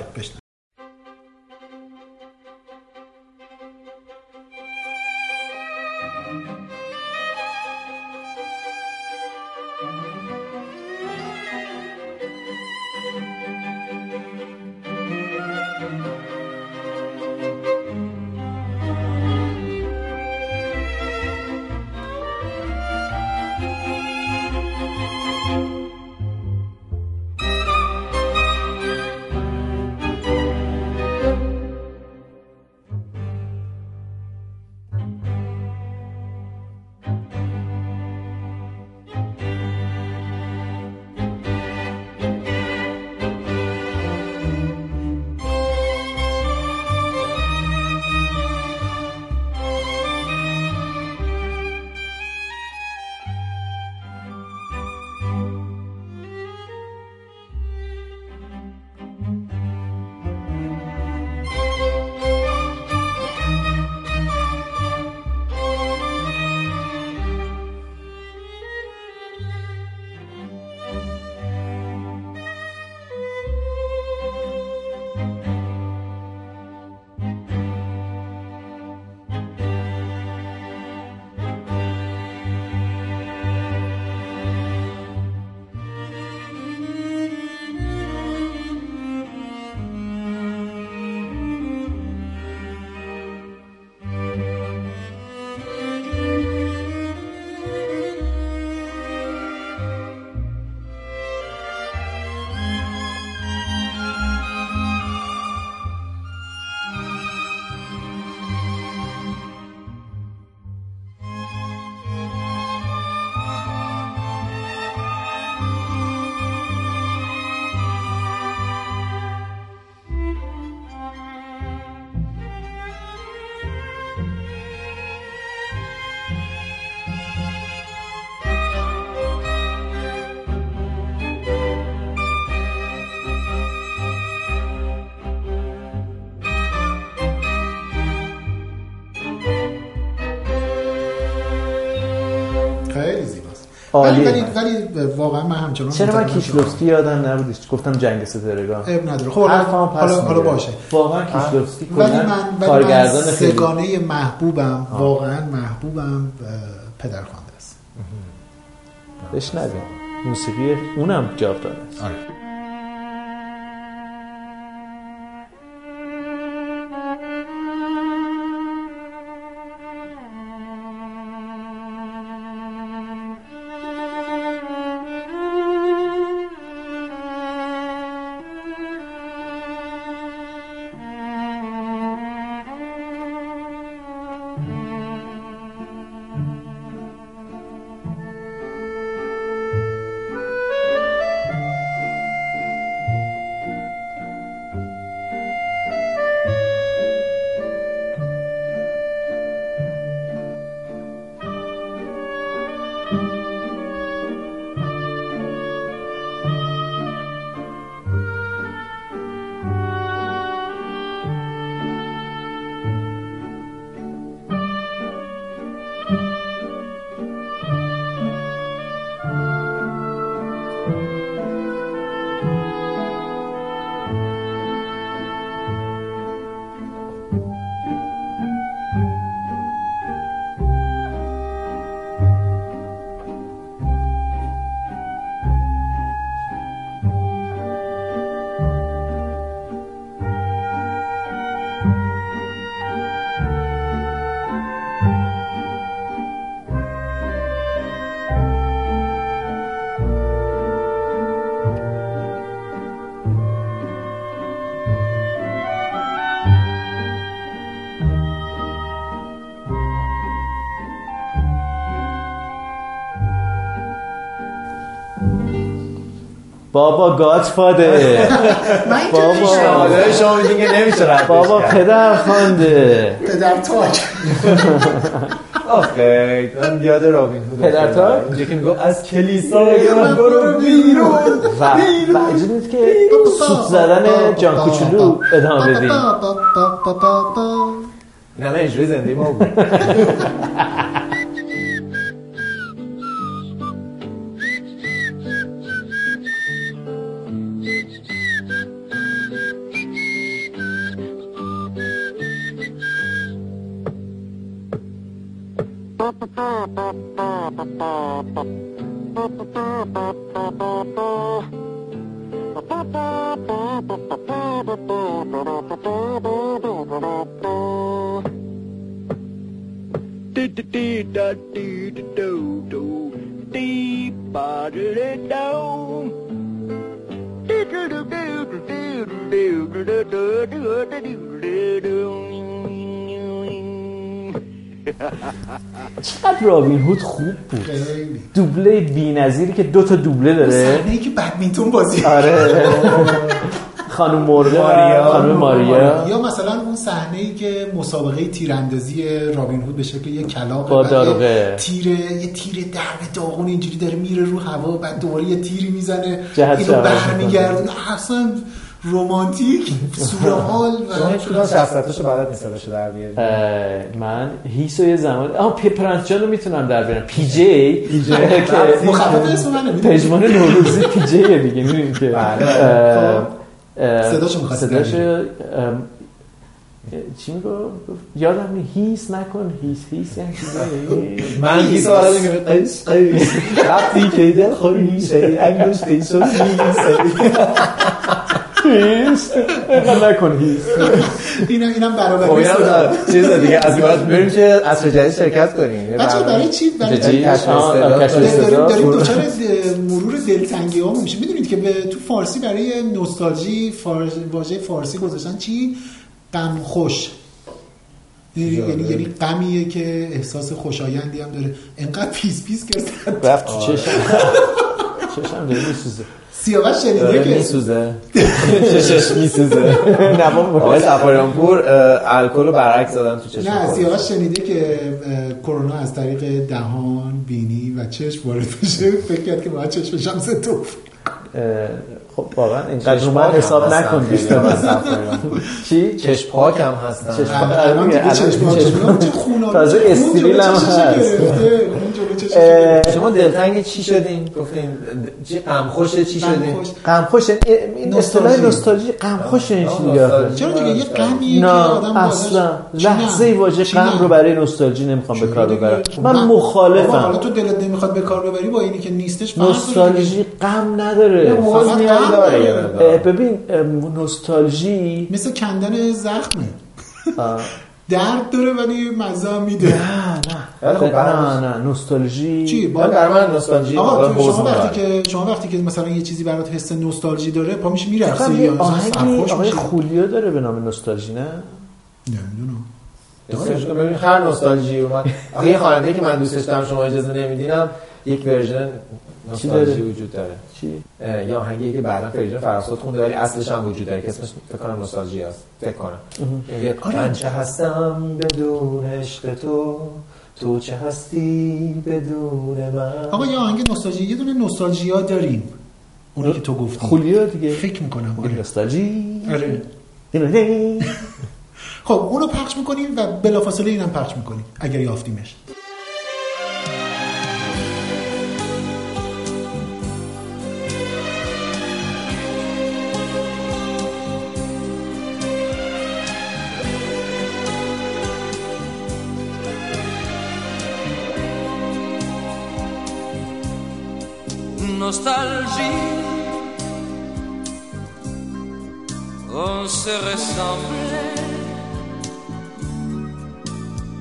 D: ولی. ولی ولی واقعا من همچنان
B: چرا من کیشلوفسکی یادم نبودش؟ گفتم جنگ ستارگان.
D: عیب نداره. خب حالا حالا. باشه.
B: واقعا کیشلوفسکی
D: ولی من
B: کارگردان
D: سگانه محبوبم. واقعا محبوبم. پدرخوانده است.
B: بشنویم. موسیقی اونم جاودانه است.
D: آره.
B: بابا گادفادر.
D: من که
B: بابا.
C: حالا شما که نمیشه
B: بابا. پدر خوانده.
D: پدر تاج
C: آخه من یاد رابین هود
B: پدر
C: افتادم.
B: تا؟
C: اینجا که می‌گفت از کلیسا من برو بیرون.
B: و و اجازه بدید که سوت زدن جان کوچولو ادامه بدیم.
C: این همه اجرای زنده ما بود.
B: چقدر رابین هود خوب بود. دوبله بی‌نظیری که دو تا دوبله داره.
D: صحنه ای که بدمینتون بازی
B: آره. خانم مرغ
C: ماریا.
B: خانم ماریا.
D: یا مثلا اون صحنه ای که مسابقه تیراندازی رابین هود به شکل یه کلاق
B: با داروغه.
D: تیر یه تیر درب داغون اینجوری داره میره رو هوا بعد دوباره یه تیری می‌زنه. اینو
B: عوض
D: برمیگردونه اصلا رومانتیک سورحال
C: شما
D: و
C: کدوم شخصیتاشو بلد نیست در بیاری.
B: من هیس و یه زمان آه پی پرنس جان رو می‌تونم در بیارم. پی جی که
D: مخفف اسم منه
B: پژمان نوروزی پی جی دیگه می‌دونید که.
C: بله.
B: اه،
D: صداشو می‌خواستی.
B: ام، چی میگو؟ یادم نی هیس نکن. هیس هیس یعنی چیزی
C: من هیس میگم قیس قیس وقتی که دل خوری شدی انگشتی شد
B: هیس اینقدر نکن هیس
D: اینم اینم
C: خب
D: برابری
C: اینم
D: صدا
C: چیز دیگه از بعد بریم که از جدید شرکت کنیم.
D: بچه برای چی؟ برای
C: داریم.
B: استعداد.
D: داریم داریم
B: خوب.
D: دچار د- مرور دلتنگی ها میشه می‌دونید که به تو فارسی برای نوستالژی. واژه فارسی گذاشتن چی؟ غم خوش. یعنی یعنی یعنی غمیه که احساس خوشایندی هم داره. انقدر پیس پیس کرد
B: رفت تو چشم. چشم داره میسوزه.
D: سیاوش شنیده که
C: میسوزه. چشش میسوزه.
B: نه
C: آقای سفاریانپور الکل رو برعکس زدن تو چشم
D: نه. سیاوش شنیده که کرونا از طریق دهان بینی و چشم وارد بشه. فکر کرد که باید چشمش هم
B: اه، خب واقعا اینقدر من
C: پاک
B: حساب نکن
C: سفاریانپور.
B: چی؟
C: چشم پاک هم هستن.
B: چشم پاک.
D: الان چشم خون
B: تازه استریل هم هست.
C: شما دلتنگ چی شدین گفتین چی غم خوش چی شدین
B: غم خوش این اصطلاح
D: نوستالژی.
B: نوستالژی غم خوش این چی دیگه؟
D: چرا دیگه یه غمیه که
B: نه
D: آدم
B: اصلا
D: نه؟
B: لحظه واژه غم
D: نه؟
B: رو برای نوستالژی نمی‌خوام به کار؟ ببرم
D: خب
B: من
D: نه. حالا
B: مخالفم
D: تو دلت نمی‌خواد به کار ببری با اینی که نیستش.
B: نوستالژی غم نداره ببین نوستالژی
D: مثل کندن زخمه. درد داره ولی مزه میده
C: خب
B: نه نه نوستالژی.
D: چی؟
C: برای من نوستالژی.
D: آقا شما وقتی. که شما وقتی که مثلا یه چیزی برات حس نوستالژی داره پا میشه میرقصی یا
B: آقای
D: میشه.
B: خولیو داره به نام نوستالژی نه؟
D: نمی‌دونم.
C: ببین هر نوستالژی اومد. آخه یه خواننده که من دوستش دارم شما اجازه نمیدینم یک ورژن نوستالژی؟ وجود داره.
B: چی؟
C: یه آهنگی که بعدا فریدون فراسود خونده ولی اصلش هم وجود داره که اسمش فکر کنم نوستالژی هست. فکر کنم. یه من چه هستم بدون عشق تو؟ تو چه هستی بدون من؟
D: آقا یه آهنگ نوستالژی یه دونه نوستالژیا داریم. اونی که تو گفتی.
B: خولیو دیگه.
D: فکر می‌کنم. آره.
B: نوستالژی.
D: آره. خب اونو پخش می‌کنیم و بلافاصله اینم پخش می‌کنیم اگر یافتیمش.
G: Nostalgie. On se ressemblait.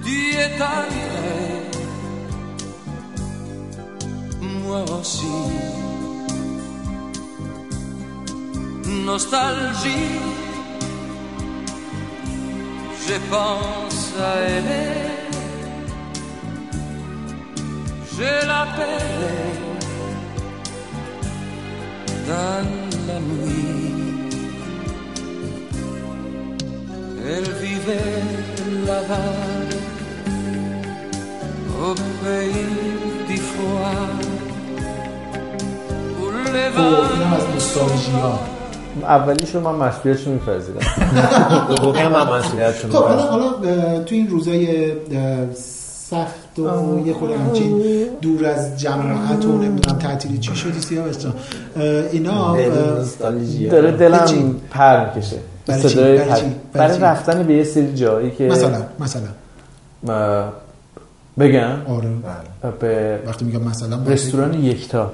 G: Tu es arrivé, moi aussi. Nostalgie, je pense à elle. Je l'appelle
H: dans la nuit. Elle vivait là-bas, au pays du froid, où les vents
B: اولیشو من مسئولیتشو میپذیرم.
C: حقوقی هم من
D: خب حالا تو این روزای سخت و یه خورده همچین دور از جماعت و نمی‌دونم تعطیلی چی شدی سیاوش جان اینا
B: داره؟ دلم پر می‌کشه.
D: برای برای؟
B: رفتن به یه سری جایی که
D: مثلا مثلا.
B: بگم؟
D: آره.
B: به
D: وقتی میگم مثلا
B: رستوران یکتا.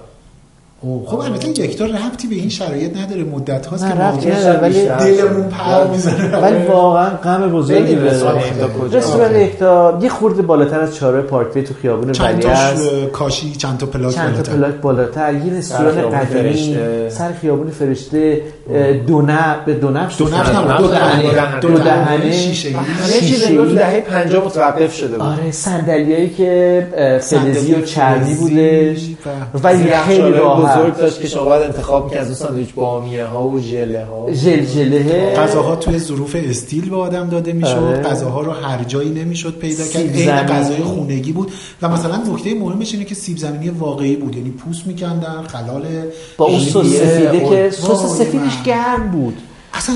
D: خب البته یکتا ربطی به این شرایط نداره مدت هاست که
B: ربطی نداره، ولی-
D: دلمون پر می‌زنه.
B: ولی واقعا غم بزرگی
C: رستوران یکتا
B: یه خورده بالاتر از چهارراه پارکوی تو خیابون ولی است
D: کاشی چند تا پلاک
B: چند تا
D: بالاتر.
B: پلاک بالاتر. یه رستوران
C: خیابون
B: قدیمی. سر خیابون فرشته اه، دو نب به دو نب
D: دو نفت هم دو دهنه.
B: دو دهنه.
D: شیشه
C: تو دهه 50 متوقف شده بود.
B: آره صندلیایی که فلزی و چرمی بودش
D: و-
B: ولی خیلی راحت
C: بزرگ داشت که شما باید انتخاب کنید از اون ساندویچ بامیه ها و ژله ها.
B: ژلژله.
D: غذاها توی ظروف استیل به آدم داده می‌شد.
B: آره.
D: غذاها رو هر جایی نمی‌شد پیدا کرد. عین. غذای خونگی بود. و مثلا نکته مهمش اینه که سیب زمینی واقعی بود. یعنی پوست میکندن خلال
B: با اون سس
D: ژله،
B: سفیده که سس سفیدش. گرم بود.
D: اصلا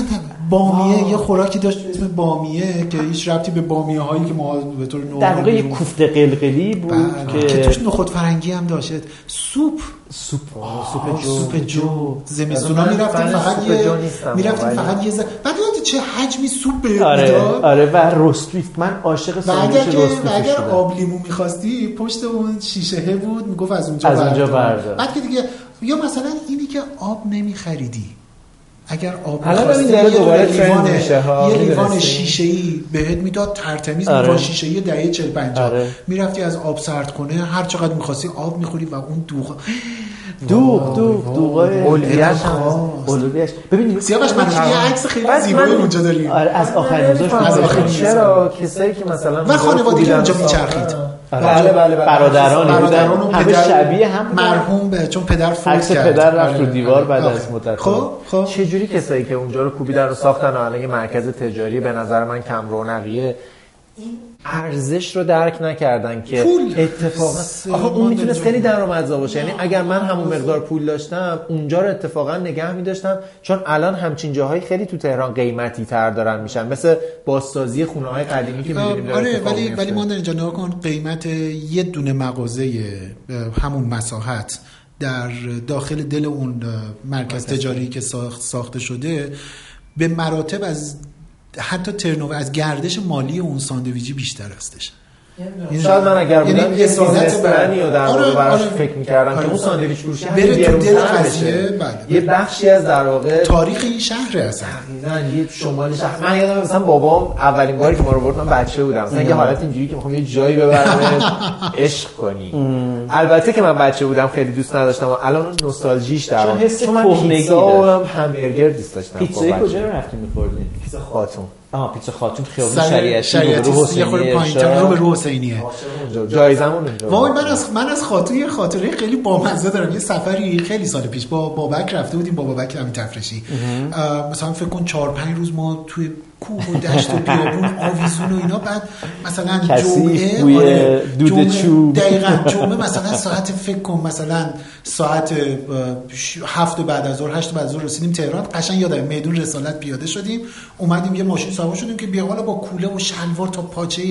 D: بامیه یه خوراکی داشت اسم بامیه که هیچ ربطی به بامیه هایی که ما به طور نرمال
B: در واقع. کوفته قلقلی بود
D: بله. که
B: که
D: توش نخود فرنگی هم داشت. سوپ.
B: سوپ.
D: آه،
B: سوپ جو.
D: سوپ جو. زمستونا
C: من
D: می‌رفتیم فقط یه
C: نیستم،
D: می‌رفتیم فقط یه ز... بعد چه حجمی سوپ به
B: آره
D: می‌داد؟
B: آره و رستویف من عاشق ساندویچ
D: و
B: رستویف
D: اگر
B: شدم.
D: آب لیمو می‌خواستی پشت اون شیشه بود می‌گفت از اونجا
B: از اونجا.
D: بردار. بعد که دیگه یا مثلا اینی که آب نمیخریدی. اگر آب می‌خواستی،
C: ببین داره
D: یه
C: دوباره ترند
D: لیوان-
C: میشه ها،
D: یه؟ لیوان شیشه ای بهت می‌داد ترتمیز
B: آره.
D: لیوان شیشه ای دهه 40 50
B: آره.
D: می‌رفتی از آب سرد کنه هر چقدر می‌خواستی آب می‌خوری و اون دوغ
B: دوغ دوغ دوغای
C: اولویت.
B: اولویتش ببین
D: سیاوش من یه عکس خیلی زیبایی اونجا داریم
B: آره از آخرین روزاش
D: از آخرین روزا.
C: چرا کسایی که مثلا
D: و خانوادگی
C: خوبی
D: اونجا میچرخید.
C: بله بله بله
B: برادرانی بودن
D: برادران و
B: همه شبیه هم بودن.
D: مرحوم به چون پدر فوت
B: عکس
D: کرد
B: پدر رفت رو
D: آره.
B: دیوار بعد. از مدت
D: خب خب
C: چه جوری کسایی که اونجا رو کوبیدن و ساختن و الان یه مرکز تجاری به نظر من کم رونقیه این ارزش رو درک نکردن که
D: پول.
C: اتفاقا آخه اون می‌تونست. خیلی درآمدزا باشه یعنی اگر من همون مقدار پول داشتم اونجا رو اتفاقا نگه می‌داشتم چون الان همچین جاهایی خیلی تو تهران قیمتی تر دارن میشن مثل بازسازی خونه های قدیمی که داره
D: آره ولی. ولی ما اینجا نگاه کن قیمت یه دونه مغازه همون مساحت در داخل دل اون مرکز تجاری که ساخت ساخته شده به مراتب از حتی turnover از گردش مالی اون ساندویجی بیشتر هستش.
C: شاید من اگر
D: یعنی
C: بودم یه
D: اصالت
C: business رو در واقع
D: آره،
C: براش
D: آره.
C: فکر می‌کردم
D: آره.
C: که اون ساندویچ فروشی
D: بره تو دل قضیه،
C: بشه.
D: بله.
C: یه بخشی از در واقع
D: تاریخ این شهر اصلا
C: نه یه شمال شهر من یادم مثلا بابام اولین باری که ما رو برد من بچه بودم مثلا یه حالت اینجوری که می‌خوام یه جایی ببرم عشق کنی البته که من بچه بودم خیلی دوست نداشتم و الان اون نوستالژیش در
B: چون
C: واقع.
B: حس
C: چون من
B: کهنگی
C: پیتزا و. همبرگر دوست داشتم
B: پیتزای
C: خب
B: کجا رفتیم می‌خوردیم
C: پیتزا خاتون
B: آها پیتزا خاتون خیابون شریعتی
D: شریعتی
B: رو
D: یه خورده
B: حسینی
D: پایین‌تر رو به رو حسینیه.
C: جایزمون اونجا
D: وای من از من از خاطر یه خاطره خیلی بامزه دارم. یه سفری خیلی سال پیش با بابک رفته بودیم با بابک همین تفرشی. مثلا فکر کن چهار پنج روز ما توی کوه و دشت و بیابون آویزون و اینا بعد مثلا جمعه آره، جمعه-
B: چوب.
D: دقیقاً جمعه مثلا ساعت فکر کن مثلا ساعت هفت بعد از ظهر هشت بعد از ظهر رسیدیم تهران قشنگ یادم میدون رسالت پیاده شدیم اومدیم یه ماشین سوار شدیم که بیا حالا با کوله و شلوار تا پاچه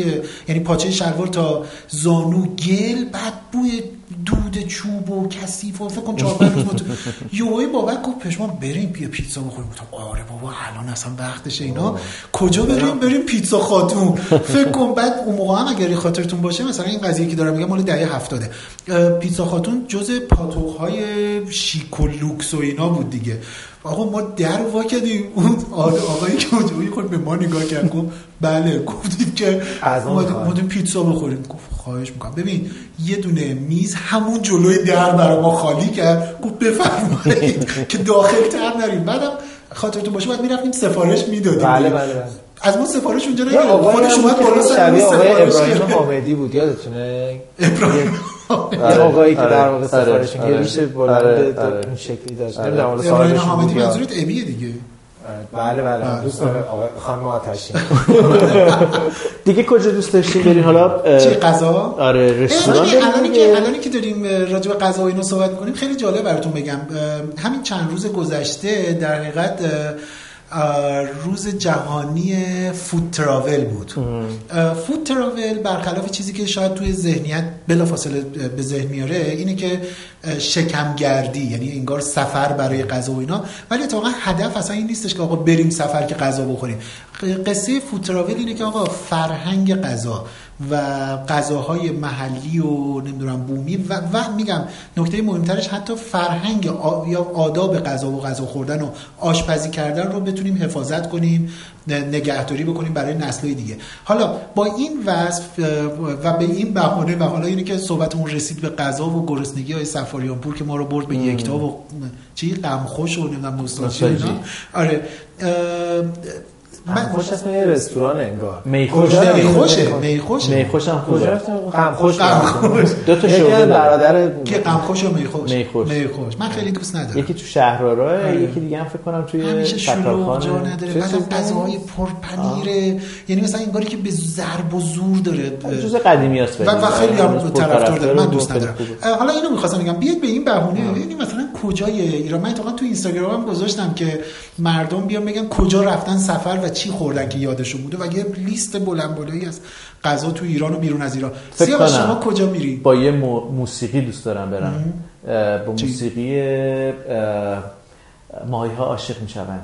D: یعنی پاچه شلوار تا زانو گل بعد بوی دود چوب و کثیف و فکر کن چهار روز ما تو یوهی بابک گفت پشمان بریم بیا پیتزا بخوریم. گفتم آره بابا الان اصلا وقتشه اینا. کجا بریم؟ بریم پیتزا خاتون. فکر کن بعد اون موقع هم اگر خاطرتون باشه مثلا این قضیه که دارم میگم مال دهه هفتاده. اه، پیتزا خاتون جز پاتوق های شیک و لوکس و اینا بود دیگه. آقا ما در وا کردیم. اون آقا- آقایی که اونجا بود خود به ما نگاه کرد گفت بله گفتیم که
C: از اون
D: اومدیم پیتزا بخوریم. گفت خواهش می‌کنم. ببین یه دونه میز همون جلوی در برای ما خالی کرد. گفت بفرمایید که داخل تر نریم. بعدم خاطرتون باشه بعد می‌رفتیم سفارش می‌دادیم.
C: بله بله بله.
D: از ما سفارش اونجا نگرفت خودش اومد بالا سر
C: آقای ابراهیم. حامدی بود یادتونه؟
D: ابراهیم.
C: آقایی که
B: آره.
C: در واقع
B: آره.
C: سفارش
B: آره.
C: یه ریش بلند
B: آره. آره.
C: این شکلی داشت
B: آره.
C: نمی‌دونم حالا صاحبش
D: حامدی منظورت امیه دیگه
C: بله بله. دوست داره آقا خانم آتشین
B: دیگه کجا دوست داشتیم بریم حالا
D: چی غذا
B: آره رستوران
D: الانی. که الانی که داریم راجع به غذا و اینا صحبت کنیم خیلی جالب براتون بگم همین چند روز گذشته در حقیقت روز جهانی فود تراول بود. فود تراول برخلاف چیزی که شاید توی ذهنیت بلافاصله به ذهن میاره اینه که شکمگردی یعنی انگار سفر برای غذا و اینا. ولی اتفاقا هدف اصلا این نیستش که آقا بریم سفر که غذا بخوریم. قصه فود تراول اینه که آقا فرهنگ غذا. و غذاهای محلی و نمی‌دونم بومی و, و میگم نکته مهمترش حتی فرهنگ آ- یا آداب غذا و غذا خوردن و آشپزی کردن رو بتونیم حفاظت کنیم نگهداری بکنیم برای نسلهای دیگه. حالا با این وصف و به این بهانه و حالا اینه که صحبتمون رسید به غذا و گرسنگی های سفاریان پور که ما رو برد به یکتا و چی؟ غمخوش و نمی‌دونم نوستالژی. آره من
C: خوش اسم یه رستوران انگار.
B: میخوش
D: میخوشه؟ میخوشه.
B: میخوش هم
C: کجا
B: خوبه
C: رفتم غمخوش
D: غمخوش.
B: دو تا شعبه.
C: برادر
D: که غمخوش و میخوش.
B: میخوش.
D: میخوش. من خیلی دوست ندارم.
B: یکی تو شهرآراه
D: آره.
B: یکی دیگه هم فکر کنم توی
D: همیشه شلوغ جا
B: ستارخانه
D: نداره
B: چیزی؟
D: غذاهای پرپنیره. یعنی مثلا انگاری که به ضرب و زور داره.
B: جزء قدیمی هست
D: و, خیلی هم طرفدار داره. من دوست ندارم. حالا اینو می‌خواستم بگم. بیاید به این بهونه. یعنی مثلا کجای ایران؟ من تو اینستاگرامم گذاشتم که مردم بیان بگن کجا رفتن سفر و چی خوردن که یادشون بوده و یه لیست بلند بالایی از غذا تو ایران و بیرون از ایران.
B: کنم.
D: شما کجا میری؟
B: با یه مو- موسیقی دوست دارم برم. با؟ موسیقی ماهی ها عاشق می‌شوند.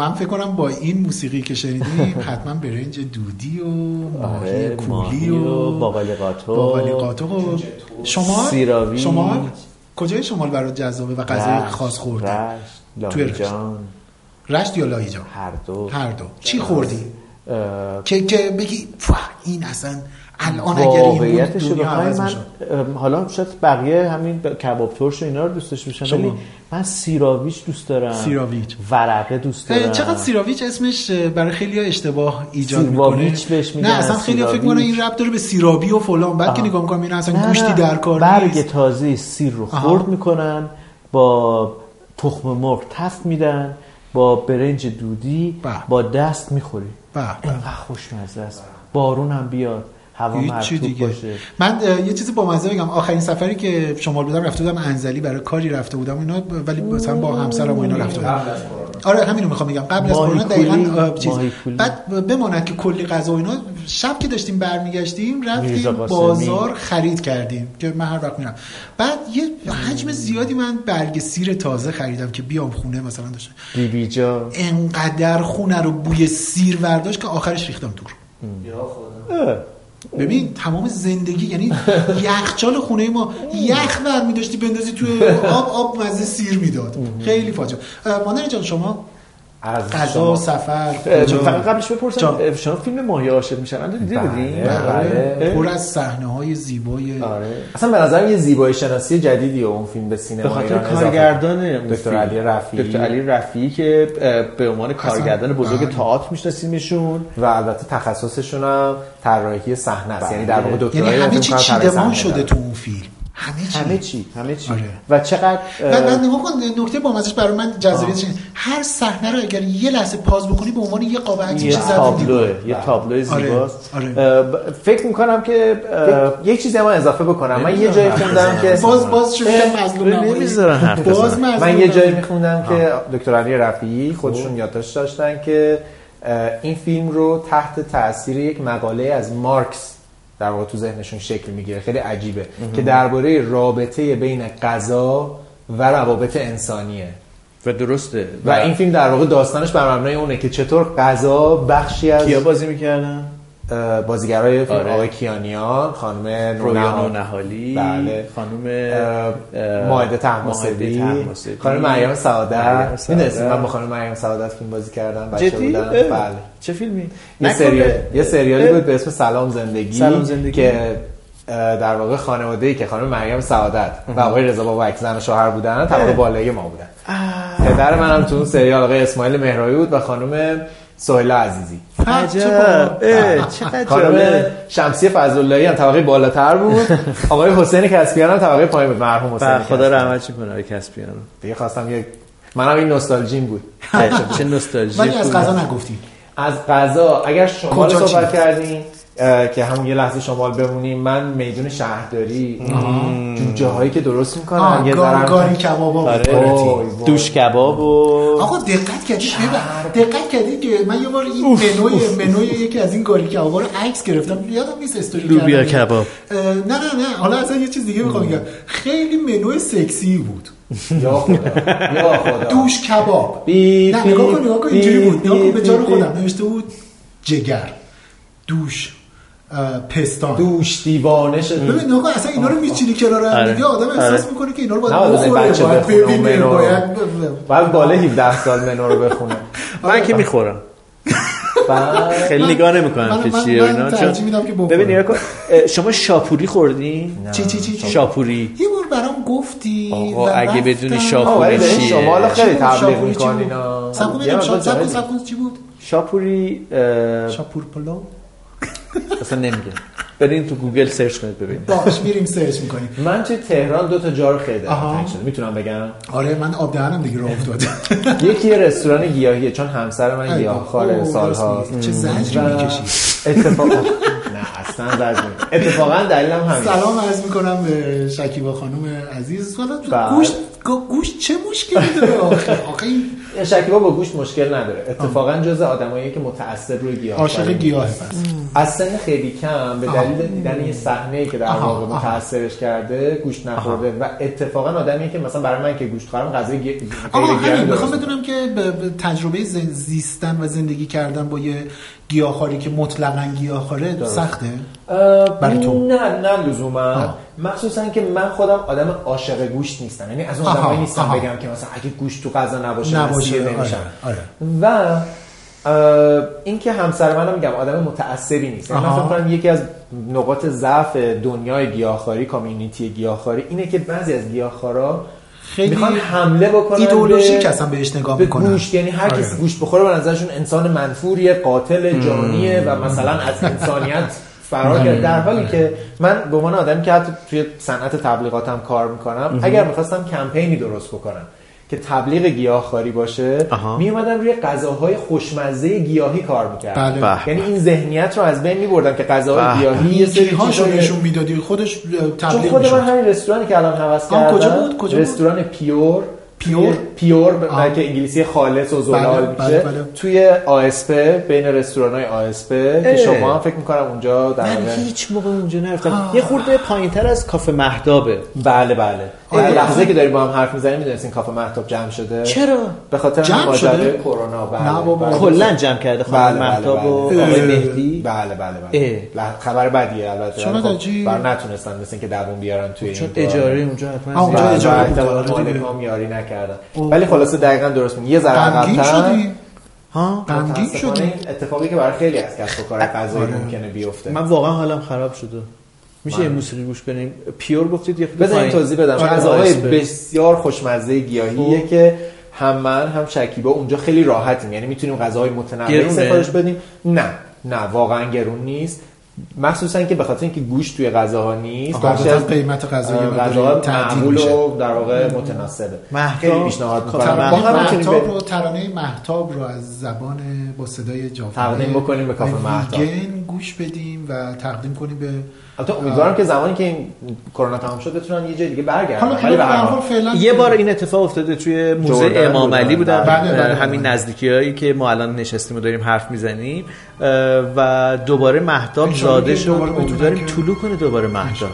D: من فکر کنم با این موسیقی که شنیدیم حتما برنج دودی و ماهی
B: آره،
D: کولی و
B: باقالی قاطو
D: باقالی قاطق و شما
B: سیراوی.
D: شما کجای شمال برات جذابه و غذای خاص خورده
B: رشت.
D: توی رشت.
B: لاهیجان
D: رشت یا لایجان
B: هر دو.
D: هر دو. چی خوردی؟ که که بگی این اصلا الان اگر این بود دنیا عوض
B: من حالا شاید بقیه همین کباب ترش و اینا رو دوست داشته باشم
D: شما؟
B: ولی من سیراویچ دوست دارم
D: سیراویچ.
B: ورقه دوست دارم
D: چقدر سیراویچ اسمش برای خیلی اشتباه ایجاد می‌کنه
B: سیراویچ بهش میگن،
D: نه اصلا خیلی فکر می‌کنه این رب داره به سیرابی و فلان بعد که. نگاه می‌کنم این اصلا گوشتی. در کار
B: برگ
D: نیست
B: تازه سیر رو. خرد می‌کنن با تخم مرغ تف میدن با برنج دودی
D: به.
B: با دست می‌خوری
D: به، به.
B: اینقدر خوشمزه است بارون هم بیاد هوا
D: دیگه.
B: باشه.
D: من یه چیزی با مزه بگم. آخرین سفری که شمال بودم رفته بودم انزلی برای کاری رفته بودم اینا ولی مثلا با همسرم و اینا رفته بودم. آره همینو می‌خوام بگم. قبل از کرونا دقیقاً چیز. بعد بماند که کلی غذا و اینا شب که داشتیم برمیگشتیم رفتیم. بازار خرید کردیم که من هر وقت میرم. بعد یه حجم زیادی من برگ سیر تازه خریدم که بیام خونه مثلا داشته
B: بیبی جا.
D: انقدر خونه رو بوی سیر برداشت که آخرش ریختم دور ببین تمام زندگی یعنی یخچال خونه ما یخ بر می داشتی بندازی توی آب آب مزه سیر می‌داد. خیلی فاجعه. مادر جان شما
C: از
D: غذا
C: شما.
D: سفر؟
B: فقط قبلش بپرسم شما فیلم ماهی عاشق میشن دیدی
C: بله.
B: بودین
D: آره،
C: بله.
D: پر از صحنه های زیبای
B: آره
C: اصلا به نظرم یه زیبایی شناسی جدیدیه اون فیلم به سینما
B: به خاطر
C: ایران اضافه
B: کارگردان
C: دکتر. علی رفیعی.
B: دکتر علی رفیعی که به عنوان کارگردان بزرگ
D: بله.
B: تئاتر میشناسیمشون
C: و البته تخصصشون هم طراحی صحنه است یعنی در واقع
D: یعنی
C: دکترای
D: همه چی چیدمان شده. تو اون فیلم همه چی
B: همه چی همه چی
D: آره.
B: و چقدر
D: و نگاه کن نکته با مزش برای من جذابیتش اینه. هر صحنه رو اگر یه لحظه پاز بکنی به عنوان یه قاب عکس
B: یه
D: میشه دیوار.
B: تابلوه یه تابلو زیباست
D: آره.
B: ب- فکر می‌کنم که
C: یک چیزی هم اضافه بکنم من یه جایی خوندم که
D: باز باز کردم مظلوم.
B: نمی‌ذارن
D: باز
C: من یه جایی. میخوندم که دکتر علی رفیعی خودشون یادداشت داشتن که این فیلم رو تحت تاثیر یک مقاله از مارکس در واقع تو ذهنشون شکل می‌گیره. خیلی عجیبه که درباره رابطه بین غذا و روابط انسانیه.
B: و درسته.
C: و این فیلم در واقع داستانش بر مبنای اونه که چطور غذا بخشی از
B: کیا بازی می‌کردن؟
C: بازیگرای فیلم
B: آره.
C: آقای کیانیان خانم
B: و نهالی
C: بله.
B: خانم
C: طهماسبی
B: طهماسبی.
C: خانم مریم سعادت
B: سعادت.
C: می‌دونستی من با خانم مریم سعادت فیلم بازی کردم بچه
B: جدی؟
C: بودم. بله
B: چه فیلمی
C: یه سریال یه سریالی. بود به اسم سلام زندگی
B: سلام زندگی.
C: که در واقع خانواده ای که خانم مریم سعادت و آقای رضا بابک زن و شوهر بودن طبقه بالایی ما بودن پدر منم تو اون سریال آقای اسماعیل مهرایی بود و خانم سهیلا عزیزی
B: عجب. چقدر
C: خانم شمسی فضلاللهی هم طبقه بالاتر بود. آقای حسین کسبیان هم طبقه پایین بود. مرحوم حسین
B: بله، خدا
C: کسبیان.
B: رحمتش کنه آقای کسبیان
C: دیگه خواستم یک منم این نوستالژیم بود.
B: چه نوستالژی
D: ولی از. غذا نگفتیم.
C: از غذا. اگر
D: چی
C: صحبت
D: بود؟
C: که همون یه لحظه شمال بمونیم من میدون شهرداری. جوجه هایی که درست می‌کنن یه
D: گار-
C: ذره
D: گاری کبابا بود.
B: آره. دوش کباب و
D: آقا دقت کردید ببین، دقت کردید که من یه بار این منوی منوی یکی از این گاری کبابا رو عکس گرفتم. یادم نیست استوری
B: لوبیا
D: کردم.
B: کباب.
D: اه، نه نه نه. حالا اصلا یه چیز دیگه می‌خوام بگم. خیلی منوی سکسی بود.
C: یا خدا. یا خدا.
D: دوش کباب. نه نگاه کن نگاه کن اینجوری بود. نگاه کن به جان خودم. نوشته بود جگر. دوش. پستان
C: دوش دیوانه شد
D: ببین نگاه اصلا اینا رو میچینی کنار هم
B: آره.
D: دیگه آدم احساس
B: آره.
D: می‌کنه که اینا رو باید بخوره باید
C: بخونه اون
D: ببینه. باید
C: بالا 17 سال منو رو بخونه
B: من که می‌خورم
C: بعد
B: خیلی نگاه نمی‌کنم که چیه
D: من
B: اینا چون-. ببین شما شاپوری خوردی
D: چی چی چی چی
B: شاپوری
D: یه بار برام گفتی
B: آقا، اگه. بدونی شاپوری چیه؟
C: شمال خیلی
D: چی بود؟
C: تبلیغ
D: شاپوری چی
C: می‌کنین
D: بود؟
C: اینا.
D: صبر کن
C: یه
D: ببینم
C: مقدار
D: شاپ- صبر کن
C: جالبه.
D: صبر کن چی بود
B: شاپوری
D: شاپور پلو
B: اصلا نمیگه برین تو گوگل سرچ کنید ببینید.
D: باش میریم سرچ می‌کنیم.
C: من توی تهران دو تا جا رو خیلی. تنگ شده می‌تونم بگم؟
D: آره من آب دهنم دیگه راه افتاد
C: یکی یه رستوران گیاهیه چون همسر من گیاهخواره
D: اوه،
C: سالها.
D: چه زجری می‌کشی.
C: اتفاق نه اصلا زجر اتفاقا دلیلم همین
D: سلام عرض می‌کنم به شکیبا خانم عزیز.
C: بله.
D: گوشت گوشت چه مشکلی داره آخه؟ آخه این
C: شکیبا با گوشت مشکل نداره اتفاقا جز آدمایی که متعصب روی گیاه
D: عاشق گیاه پس
C: از سن خیلی کم به. دلیل دیدن یه صحنه که در واقع. متاثرش کرده گوشت نخورده و اتفاقا آدمی که مثلا برای من که گوشت خورم غذای. غیر گیاهی
D: همین می‌خوام. بدونم که به به تجربه زیستن و زندگی کردن با یه گیاهخواری که مطلقا گیاهخواره سخته برای تو؟
C: نه نه لزوما. مخصوصا که من خودم آدم عاشق گوشت نیستم یعنی از اون آدمایی نیستم
D: آها.
C: بگم که مثلا اگه گوشت تو غذا نباشه,
D: نباشه، آره،
C: نمیشم
D: آره.
C: و اینکه همسر منم میگم آدم متعصبی نیست یعنی من. فکر کنم یکی از نقاط ضعف دنیای گیاهخواری کامیونیتی گیاهخواری اینه که بعضی از گیاهخوارا
D: خیلی
C: می‌خوان حمله بکنن
D: ایدئولوژیک
C: به-
D: اصلا بهش نگاه
C: به
D: می‌کنن.
C: گوشت یعنی هر کسی
D: آره.
C: گوشت بخوره به نظرشون انسان منفوریه قاتل جانیه و مثلا از انسانیت فرار کرده. در حالی که من به عنوان آدمی که حتی توی صنعت تبلیغاتم کار می‌کنم اگر می‌خواستم کمپینی درست بکنم که تبلیغ گیاهخواری باشه. می اومدم روی غذاهای خوشمزه گیاهی کار می‌کردم
D: بله.
C: یعنی این ذهنیت رو از بین میبردم که غذاهای. گیاهی یه سری چیزای-
D: نشون می‌دادی خودش اه،
C: چون
D: تبلیغ
C: خود من همین رستورانی که الان
D: آه،
C: کردم
D: کجا بود؟ کجا بود؟
C: رستوران پیور
D: پیور؟
C: پیور ب-
D: آه.
C: که انگلیسی خالص و زلال
D: بله،
C: میشه
D: بله، بله.
C: توی آسپه بین رستوران های آسپه که. شما هم فکر می‌کنم اونجا در
B: من هیچ موقع اونجا نرفتم یه خورده پایینتر از کافه مهدابه
C: بله بله لحظه که داریم با هم حرف می‌زنیم می‌دونستین کافه محتاب جمع شده
B: چرا
C: به خاطر ماجرای
D: شده؟
C: کرونا بله. بله.
B: کلا جمع کرده
C: بله،
B: خانم
C: بله،
B: مهتاب و
C: بله.
B: آقای. مهدی
C: بله بله. بله خبر بدیه البته خب بر نتونستن مثل که دووم بیارن توی
B: چون
C: این.
B: اجاره اونجا حتما
D: اونجا. اجاره
C: و
D: دیگه.
C: مالکام یاری نکردن. ولی خلاصه دقیقا درست میگی. یه ذره عقب‌تر
D: شدی؟
B: ها؟
D: غمگین شدی؟
C: این اتفاقی که برای خیلی از کسب و کار غذایی
D: آره.
C: ممکنه بیفته.
B: من واقعا حالم خراب شده. میشه یه موسیقی گوش کنیم؟ پیور گفتید یه
C: بذار این
B: پایین.
C: توضیح بدم.
B: آره،
C: غذاهای
B: آسپه.
C: بسیار خوشمزه گیاهیه
B: خب.
C: که هم من هم شکیبا اونجا خیلی راحتیم. یعنی می‌تونیم غذاهای متنوعی؟ سفارش بدیم. نه نه واقعا گرون نیست. مخصوصا که به خاطر اینکه گوشت توی غذاها نیست بخشی از
D: قیمت مقداری
C: غذاها
D: تعدیل
C: معمول. و در واقع متناسبه
B: مهتاب،
C: خیلی پیشنهاد
B: کافه
C: می‌کنم
D: محتاب. رو ترانه محتاب رو از زبان با صدای جعفری
C: تقدیم بکنیم به کافه مهتاب.
D: گوش بدیم و تقدیم کنیم به
C: البته امیدوارم که زمانی که این کرونا تمام شد بتونن یه جای دیگه برگردن.
D: حالا فعلا
B: یه بار این اتفاق افتاده توی موزه امام علی
C: بودن.
B: بودم
D: بله، بله، بله.
B: همین نزدیکی هایی که ما الان نشستیم و داریم حرف می‌زنیم. و دوباره مهتاب زاده شد. امیدواریم طلوع کنه دوباره مهتاب.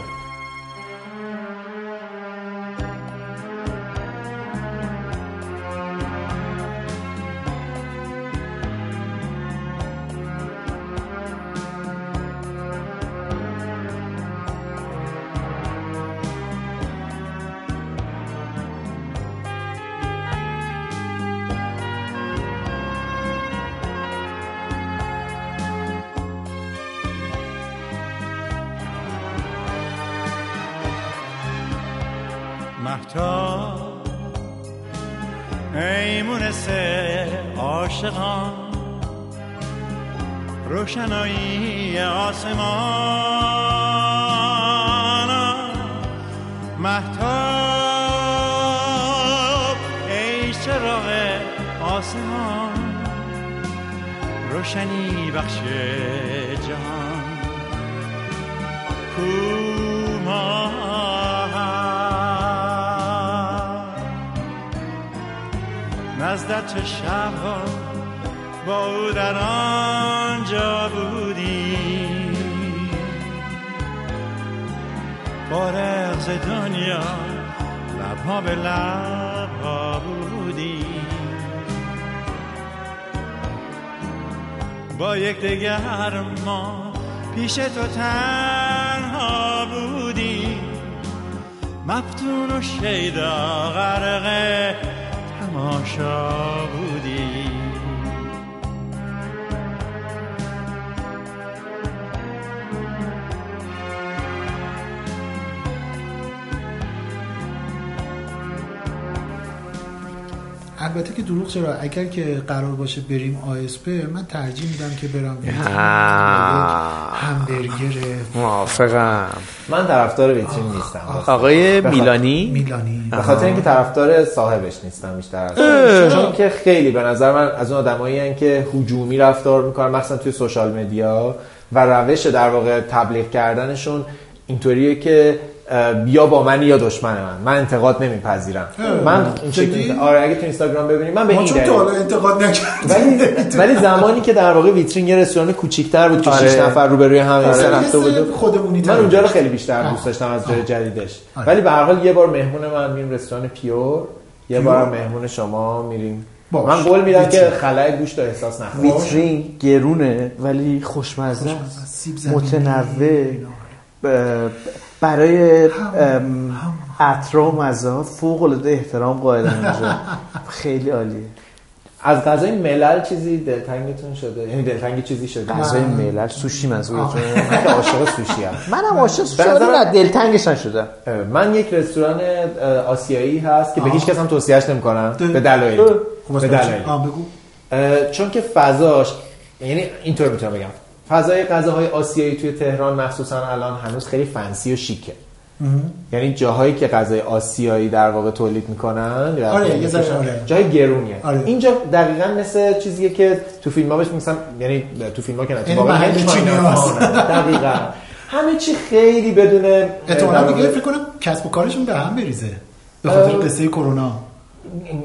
I: با رغز دنیا لبها به لبها بودی با یک دگر ما پیش تو تنها بودی مفتون و شیدا غرق تماشا بودی
D: البته که دروغ چرا؟ اگر که قرار باشه بریم آسپ من ترجیح میدم که برم همبرگر
B: موافقم.
C: من طرفدار ویترین نیستم.
B: آقای
C: بخاطر-
B: میلانی؟
D: میلانی.
C: به خاطر اینکه طرفدار صاحبش نیستم بیشتر از چون که خیلی به نظر من از اون آدمایی که هجومی رفتار می‌کنن مخصوصا توی سوشال مدیا و روش در واقع تبلیغ کردنشون اینطوریه که بیا با من یا دشمن من من انتقاد نمیپذیرم من این؟ شکلی آره اگه تو اینستاگرام ببینید من به این
D: چون حالا انتقاد
C: ولی
D: نکردیم
C: ولی زمانی که در واقع ویترین یه رستوران کوچیک‌تر بود که
B: آره.
C: 6 نفر روبروی هم
B: آره.
C: آره. رفته بود
D: خودمونی
C: من اونجا رو خیلی بیشتر دوست داشتم از جای جدیدش
D: آره.
C: ولی به هر حال یه بار مهمون من میریم رستوران پیور یه بار مهمون شما میریم
D: باش.
C: من قول میدم که. خلای گوشت رو احساس نکنید
B: ویترین گرونه ولی خوشمزه. متنوع برای ام، عطر و مزه فوق العاده احترام قائلم اینجا خیلی عالیه.
C: از غذای ملل چیزی دلتنگتون شده؟ یعنی دلتنگ چیزی شده؟
B: غذای ملل سوشی منظورتون
C: من که عاشق سوشی ام.
B: منم عاشق سوشی نه دلتنگش نشدم
C: من یک رستوران آسیایی هست که به هیچ کس هم توصیهش نمی‌کنم. به دلایل.
D: خب
C: به دلایل. چون که فضاش یعنی اینطور می‌تونم بگم. فضای غذاهای آسیایی توی تهران مخصوصا الان هنوز خیلی فنسی و شیکه. یعنی جاهایی که غذای آسیایی در واقع تولید می‌کنن
D: آره، یه آره.
C: جای گرونیه.
D: آره.
C: اینجا دقیقا مثل چیزیه که تو فیلم ها بهش میگن یعنی تو فیلم ها که نه
D: یعنی محل.
C: دقیقا. همه چی خیلی بدون
D: احتمالاً
C: در
D: دیگه فکر کنم کسب و کارشون به هم بریزه به خاطر قصه کرونا.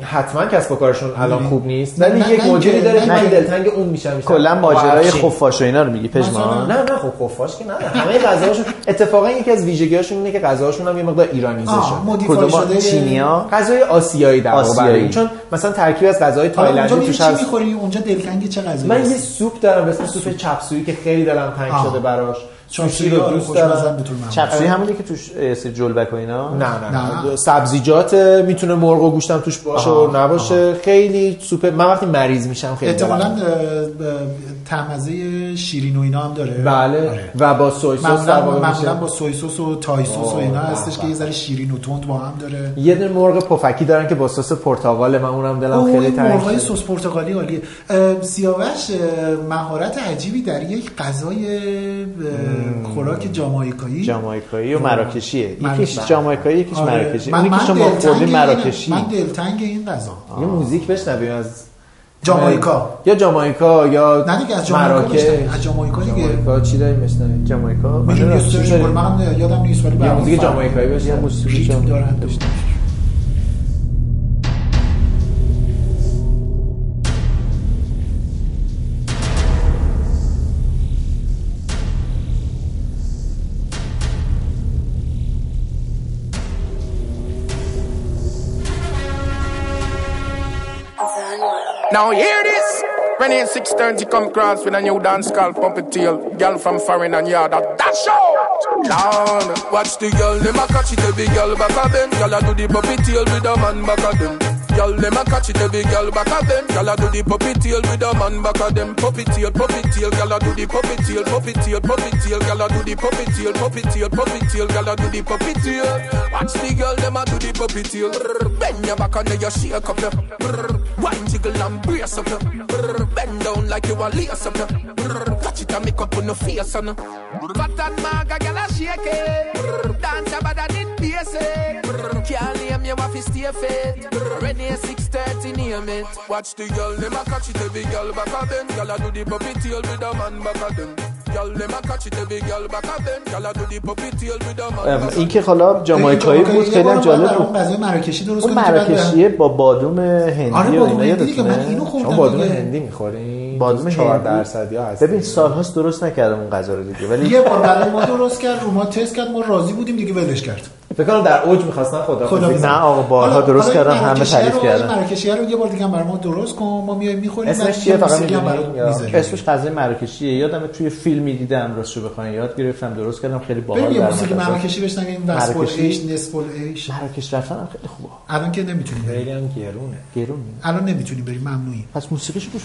C: حتما کسب و کارشون الان خوب نیست. ولی یک مدیری داره که من دلتنگ اون میشم.
B: کلا ماجرای. خفاش و اینا رو میگی پژمان
C: نه نه خب خفاش که نه همه غذاهاشون اتفاقا یکی از ویژگی‌هاشون اینه که غذاهاشون هم یه مقدار ایرانیزه شده
B: کدوم چینیا
C: غذای آسیایی در واقع چون مثلا ترکیب از غذای تایلندی توش
D: چی
C: هست.
D: می‌خوری؟ اونجا دلتنگ چه غذایی
C: من یه؟ سوپ دارم به اسم سوپ چپسویی که خیلی دلم تنگ. شده براش. رو
D: رو
C: دوست دارم.
B: چپسوی همونی که توش سری جلبک و اینا؟
C: نه نه نه,
D: نه.
C: سبزیجات می‌تونه مرغ و گوشتم توش باشه و نباشه. خیلی سوپ من وقتی مریض میشم خیلی
D: احتمالاً تمزه شیرین و اینا هم داره.
C: بله.
D: آره.
C: و با soy sauce
D: معمولا با soy sauce و Thai sauce و اینا هستش که یه ذره شیرین و تند با هم داره.
C: یه دونه مرغ پفکی دارن که با سس پرتقال من اونم دلم
D: اوه،
C: خیلی تنگ
D: مرغای
C: شده.
D: سس پرتقالی عالیه. سیاوش مهارت عجیبی در یک غذای خوراک جامائیکایی
B: جامائیکایی و مراکشیه. یکیش جامائیکایی یکیش
D: آره.
B: مراکشی.
D: من-
B: که
D: من
B: شما
D: این-
B: مراکشی.
D: من دلتنگ این غذا.
C: یه موزیک بشنویم از
D: جامائیکا
C: یا جامائیکا یا
D: نه دیگه از جامائیکا. از جامائیکا دیگه.
C: جامائیکا چی داریم بشنویم؟
B: جامائیکا
C: آره،
D: من یادم نیست ولی فرق
C: جامائیکایی بشنویم.
B: موسیقی
D: دارن
J: Now hear this. When in 630 come across with a new dance called Tail. Girl from foreign and yard that dash out. Down. Watch the girl, them a catch it every girl back a bend. Girl a do the puppy tail with a man back a them. Girl, them a catch it every girl back of them. Girl a do the puppy tail with a man back of them. Puppy tail, girl a do the tail, puppy tail, girl a do the tail, puppy tail, girl a do the puppy tail. Watch the girl, them a do the puppy tail. Bend your back and then you shake up your. Wine jiggle and brace up. Brr, Bend down like you a lace up. Brr, Catch it and make up on your face on. Fat and maga, girl a shake it. Dance about that basic. Brr, Can't name you have to stay fit. Renee 630 name it. Watch the girl, them a catch it every girl back of them. Girl a do the puppy tail with a man back of
B: این که حالا جامایکایی بود خیلی هم جالب بود.
D: اون غذای مراکشی درست
B: اون
D: که
B: مراکشیه با بادوم هندی
D: آره بادوم
B: اینا
D: هندی دیگه من
B: یادتونه؟
D: اینو
C: شما
D: خوردم
C: بادوم. هندی می‌خورین
B: بادوم
C: 4
B: هندی؟
C: درصدی هست.
B: ببین سالهاست درست نکردم اون غذا رو دیگه ولی
D: یه بار برای ما درست کرد رو ما تست کرد ما راضی بودیم دیگه ولش کرد.
C: فکر کنم در اوج می‌خواستن خدا
D: خدا
B: نه آقا بارها
D: حالا-
B: درست کردن
D: این
B: همه
D: مراکشیه
B: تعریف
D: این
B: کردن.
D: مراکشیه رو یه بار دیگه هم برای ما درست کن ما میایم می‌خوریم
C: اسمش چیه؟ فقط
D: می‌ذاریم.
B: اسمش غذای مراکشیه یادم توی فیلمی دیدم راستشو بخواین یاد گرفتم درست کردم خیلی باحال در
D: موسیقی. مراکشی بشنویم وسپل
B: مراکشی؟
D: ایش نسپل ایش
B: مراکش رفتن هم خیلی خوبه.
D: الان که نمی‌تونیم بریم.
C: خیلی هم گرونه.
B: گرون
D: الان نمی‌تونیم بریم ممنوعیم.
B: پس موسیقیش گوش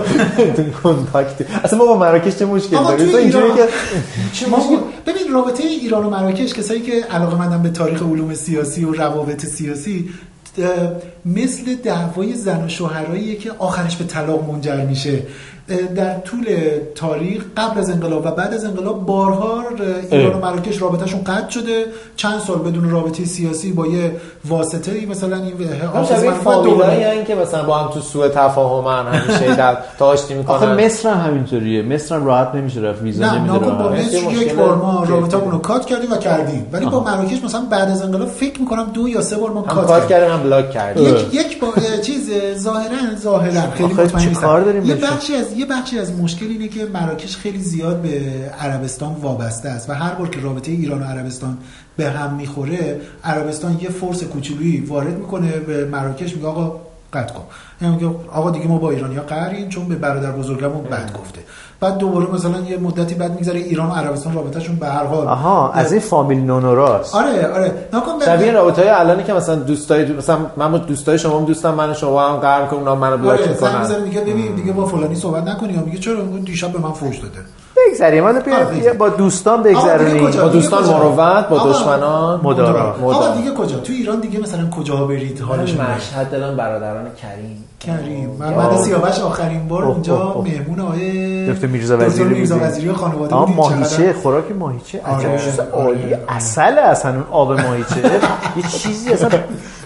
C: کنتاکتیم اصلا ما با مراکش چه مشکلی
D: آقا
C: داریم تو اینجوری که
D: چه ما- ببین رابطه ایران و مراکش کسایی که علاقه مندن به تاریخ علوم سیاسی و روابط سیاسی مثل دعوای زن و شوهراییه که آخرش به طلاق منجر میشه. در طول تاریخ قبل از انقلاب و بعد از انقلاب بارها ایران و مراکش رابطهشون قطع شده. چند سال بدون رابطه سیاسی با یه واسطه ای مثلا این محمد
C: فامیلایی که مثلا با هم تو سوء تفاهمن همیشه در تا آشتی
B: آخه
C: می‌کنن
B: مصر هم همینطوریه. مصر هم راحت نمیشه رفت ویزا
D: نه
B: نمیده
D: ناکن با
C: مصر
D: یک بار ما
C: جدی.
D: رابطه رو کات کردیم و کردیم. ولی با مراکش مثلا بعد از انقلاب فکر می‌کنم دو یا سه بار ما کات کردیم.
C: هم بلاک کردیم.
D: یک یک با چیز ظاهرا ظاهرا خیلی مطمئن.
B: کار داریم
D: یه؟ بخشی از یه بخشی از مشکل اینه که مراکش خیلی زیاد به عربستان وابسته است و هر بار که رابطه ایران و عربستان به هم می‌خوره عربستان یه فرس کوچولویی وارد می‌کنه به مراکش میگه آقا قطع کن یعنی آقا دیگه ما با ایرانیا قهریم چون به برادر بزرگمون بد گفته بعد دوباره مثلا یه مدتی بعد میگذره ایران و عربستان رابطهشون به هر حال.
B: آها از این فامیل نونوراست
D: آره آره. نکن
C: شبیه رابطه های الانی که مثلا دوستای مثلا من دوستای شما هم دوستم من و شما هم قهر کنم اونا منو بلاک
D: آره
C: می‌کنن.
D: میگه ببین دیگه با فلانی صحبت نکنی یا میگه چرا اون دیشب به من فوش داده؟
B: بیا-
D: آره،
B: بیا با دوستان
D: کجا؟
C: با دوستان؟ مروت با دشمنان.
B: مدارا.
D: آقا دیگه کجا؟ تو ایران دیگه مثلا کجا برید حالش
C: مشهد دارن برادران کریم.
D: کریم. من من سیاوش آخرین بار اونجا. مهمون آقای
B: دکتر میرزا وزیری
D: میرزا. وزیری و خانواده بودیم.
B: ماهیچه. خوراک ماهیچه.
D: آره،
B: عجب. چیز
D: آره،
B: عالی. اصل اصلا اون آب ماهیچه. یه چیزی اصلا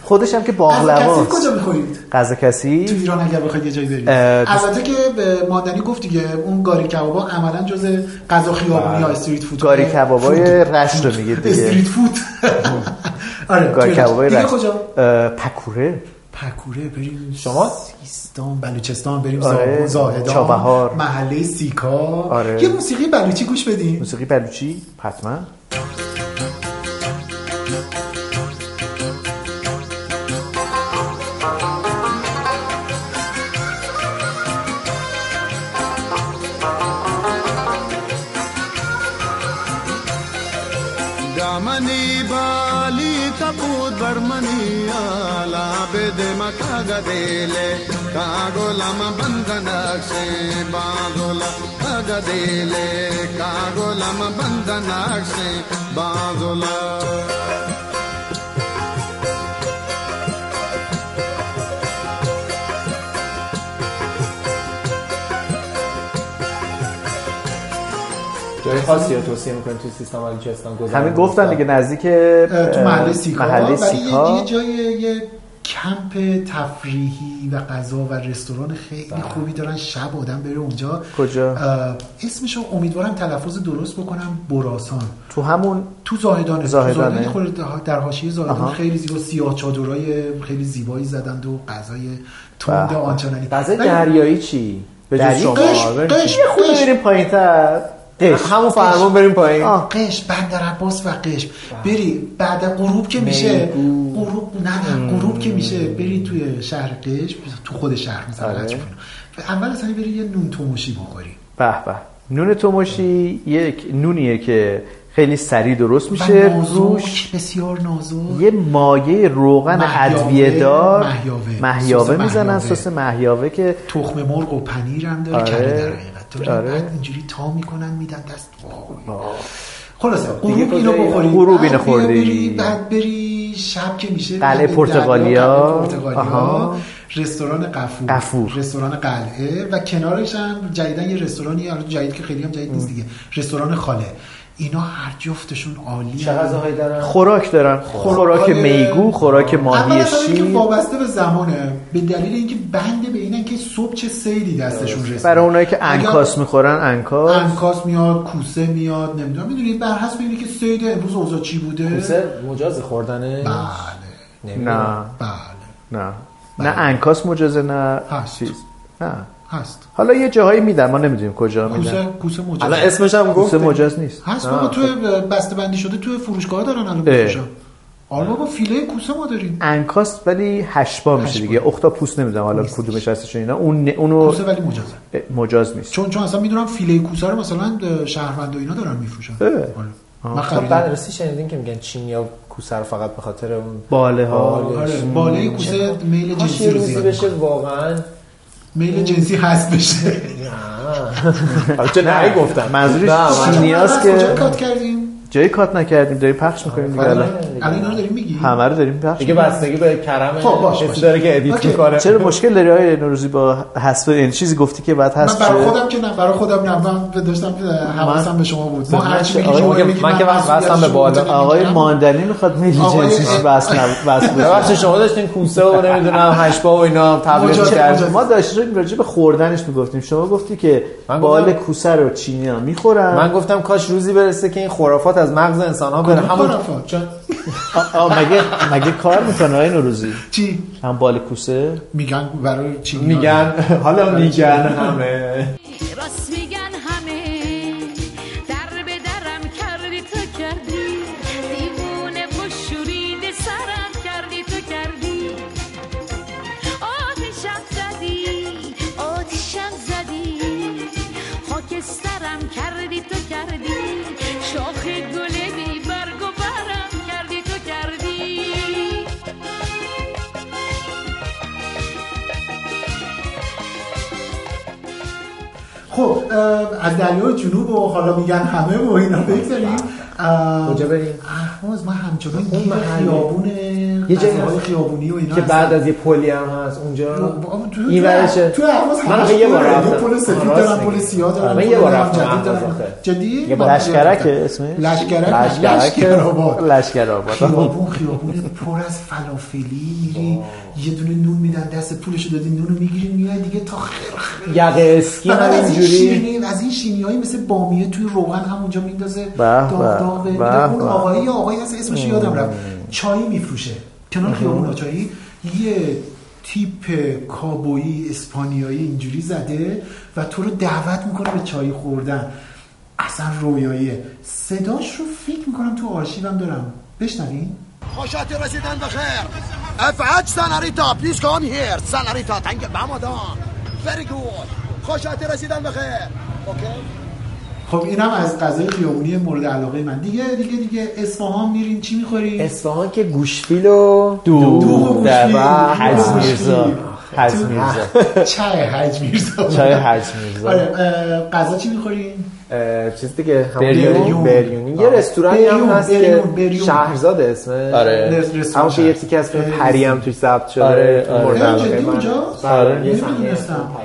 B: خودش هم که باقلواست
D: کجا می‌خورید؟
B: غذا کسی
D: تو ایران اگر بخواید یه جایی برید. البته که به ماندنی گفت دیگه اون گاری کبابا عملا جز غذا خیابونی یا استریت فود.
B: گاری کبابای رشت رو میگه دیگه.
D: استریت فود. آره
B: گاری. کبابای
D: دیگه
B: رشت.
D: کجا؟
B: پکوره.
D: پکوره بریم
C: شما؟
D: سیستان بلوچستان بریم
B: آره،
D: زاهدان
B: چابهار.
D: محله سیکا.
B: آره.
D: یه موسیقی بلوچی گوش بدیم
B: موسیقی بلوچی؟ حتما.
K: جای
C: خاصی رو توصیه می‌کنیم توی سیستم بلوچستان گذارم
B: همین گفتن دیگه نزدیک
D: تو محله سیکا.
B: محله
D: یه جای کمپ تفریحی و غذا و رستوران خیلی خوبی دارن. شب آدم بره اونجا.
B: کجا؟
D: اسمشو امیدوارم تلفظ درست بکنم. براسان
B: تو همون؟
D: تو. زاهدانه. خورده در حاشیه زاهدان
B: آها.
D: خیلی زیبا. سیاه چادرای خیلی زیبایی زدند و غذای تند
B: به.
D: آنچنانی.
C: غذای دریایی چی؟ به جز؟ شما.
D: قش. قش
B: یه
C: همون فرمون بریم پایین.
D: آه قش بندر عباس و قش بری بعد غروب که میشه. غروب نه نه. غروب که میشه. بری توی شهر قش تو خود شهر مثلا
B: آره.
D: اول اصلا بری یه نون توموشی بخوری.
B: به به. نون توموشی یک نونیه که خیلی سریع درست میشه. روش
D: بسیار نازک.
B: یه مایه روغن ادویه دار
D: محیاوه.
B: محیاوه می‌زنن. سس محیاوه که
D: تخم مرغ و پنیر هم داره
B: آره.
D: تو
B: آره.
D: اینجوری تا می‌کنن میدن دست وای. خلاصه غروب اینو؟ بخوری
B: غروب اینو خوردی.
D: بری بعد بری شب که میشه
B: قلعه پرتغالیا.
D: پرتغالیا
B: آها.
D: رستوران قفور
B: قفور.
D: رستوران قلعه و کنارش هم جدیدن یه رستورانی جدید که خیلی هم جدید نیست دیگه رستوران خاله اینا هر جفتشون عالی
C: چه غذاهایی دارن؟
B: خوراک دارن. خوراک
D: خوراکای-
B: میگو خوراک ماهی شیر.
D: وابسته به زمانه به دلیل اینکه بنده به اینن که صبح چه سیلی دستشون رسید
B: برای اونایی که
D: اگر
B: انکاس می‌خورن انکاس.
D: انکاس میاد کوسه میاد نمی‌دونم. می‌دونید بر حسب اینه که سید امروز اوضاع چی بوده؟
C: کوسه مجاز خوردنه؟
D: بله.
B: نه.
D: بله.
B: نه. نه انکاس مجازه نه
D: هست.
B: چیز. نه.
D: هست.
B: حالا یه جاهایی میدن ما نمی‌دونیم کجا
D: کوسه
B: میدن.
D: کوسه مجاز.
C: الان اسمش هم
B: کوسه
C: گفت
B: مجاز نیست.
D: هست بابا تو بسته بندی شده تو فروشگاه دارن الان
B: اه.
D: میفروشن آره بابا فیله کوسه ما داریم.
B: انکاس ولی هشبا میشه. دیگه. اختاپوس نمی‌دونم حالا کدومش هستش اینا. اون اونو
D: کوسه ولی مجازه.
B: مجاز نیست.
D: چون چون اصلا می‌دونم فیله کوسه رو مثلا شهروند و اینا دارن میفروشن. آره. من
C: خب بررسی شنیدین که میگن چینیا کوسه رو فقط به خاطر اون
B: باله ها.
D: آره باله کوسه میل جنسی رو زیاد
C: بشه. واقعا
D: میل جنسی هست بشه.
C: نه چه نه گفتم.
B: منظورش
D: کجا
B: که
D: کات کردیم
B: جایی کات نکردیم داریم پخش می‌کنیم دیگه الان
D: الان اینا رو داریم میگی
B: همه رو داریم پخش
C: دیگه. بستگی به کرم
D: خب،
C: کسی. داره که ادیت. می‌کنه
B: چرا مشکل داری آقای نوروزی با حذف این چیزی گفتی که بعد
D: من
B: حذف
D: برای؟ خودم که نه برای خودم نه من داشتم حواسم به شما بود ما هر چی میگی
C: من که-
D: میگی
C: من وصلم به بالا.
B: آقای. ماندنی می‌خواد میلی
D: آقای-
B: جنسیش بس بس.
C: ببخشید شما داشتین کوسه و نمی‌دونم هشبا و اینا تبلیغ
D: مجاز.
B: ما داشتیم راجع به خوردنش می‌گفتیم شما گفتی که
C: من
B: بال کوسه رو چینی ها می‌خورن
C: من گفتم کاش روزی برسه که این خرافات از مغز انسان ها بره همون
B: مگه مگه کار می‌کنه آقای نوروزی؟
D: چی؟
B: هم بال کوسه
D: میگن برای چی؟
C: میگن. حالا میگن همه.
D: خب از دریای جنوب و حالا میگن همه و اینا بگذاریم. اه،
C: کجا بریم؟
D: اهواز من همچنان گیر
C: محله.
D: خیابون
C: یه جایی هست.
D: خیابونی و اینا
C: که. بعد از یه پلی هم هست اونجا. این ورشه
D: تو اهواز
C: من
D: همش
C: آخه یه بار. رفتم.
D: پل سفید دارن پل. سیاه
C: آره،
D: دارن
C: من یه بار رفتم.
D: جدی؟
C: یه بار
B: لشکرک اسمش؟
D: لشکرک؟
B: لشکرک.
D: لشکرآباد.
B: لشکرآباد.
D: خیابون خیابون پر از فلافلی میری یه دونه نون میدن دست پولشو دادی نونو می‌گیری میای دیگه تا خیر
C: یقه اسکی
D: فقط از این
C: همینجوری
D: از این شیرینی هایی مثل بامیه توی روغن همونجا میندازه. داغ داغ. اون. آقایی آقایی هست اسمش یادم رفت. چای میفروشه. کنار خیابون چایی یه تیپ کابویی اسپانیایی اینجوری زده و تو رو دعوت می‌کنه به چای خوردن. اصلا رویاییه. صداش رو فکر می‌کنم تو آرشیوم دارم. بشنوین
K: خوشاتی رسیدن بخیر افعج سناریتا پلیز کام هیر سناریتا تنگ بمادان very good. خوشاتی رسیدن بخیر اوکی
D: خب اینم از غذای خیابونی مورد علاقه من. دیگه دیگه دیگه. اصفهان میرین چی می‌خوری
C: اصفهان که گوشفیل و
B: دو.
D: دوغ و.
B: حج میرزا. حج میرزا.
D: چای حج میرزا.
B: چای حج میرزا.
D: آره غذا چی می‌خورین؟
C: چیز دیگه همون
B: بریونی.
C: یه رستورانی هم
D: بریون،
C: هست
D: بریون،
C: که
D: بریون.
C: شهرزاد اسمه
B: آره.
C: همون که یه. تیکه از فیلم
D: خیلی
C: پری هم توش ثبت شده.
B: آره، آره.
C: آره.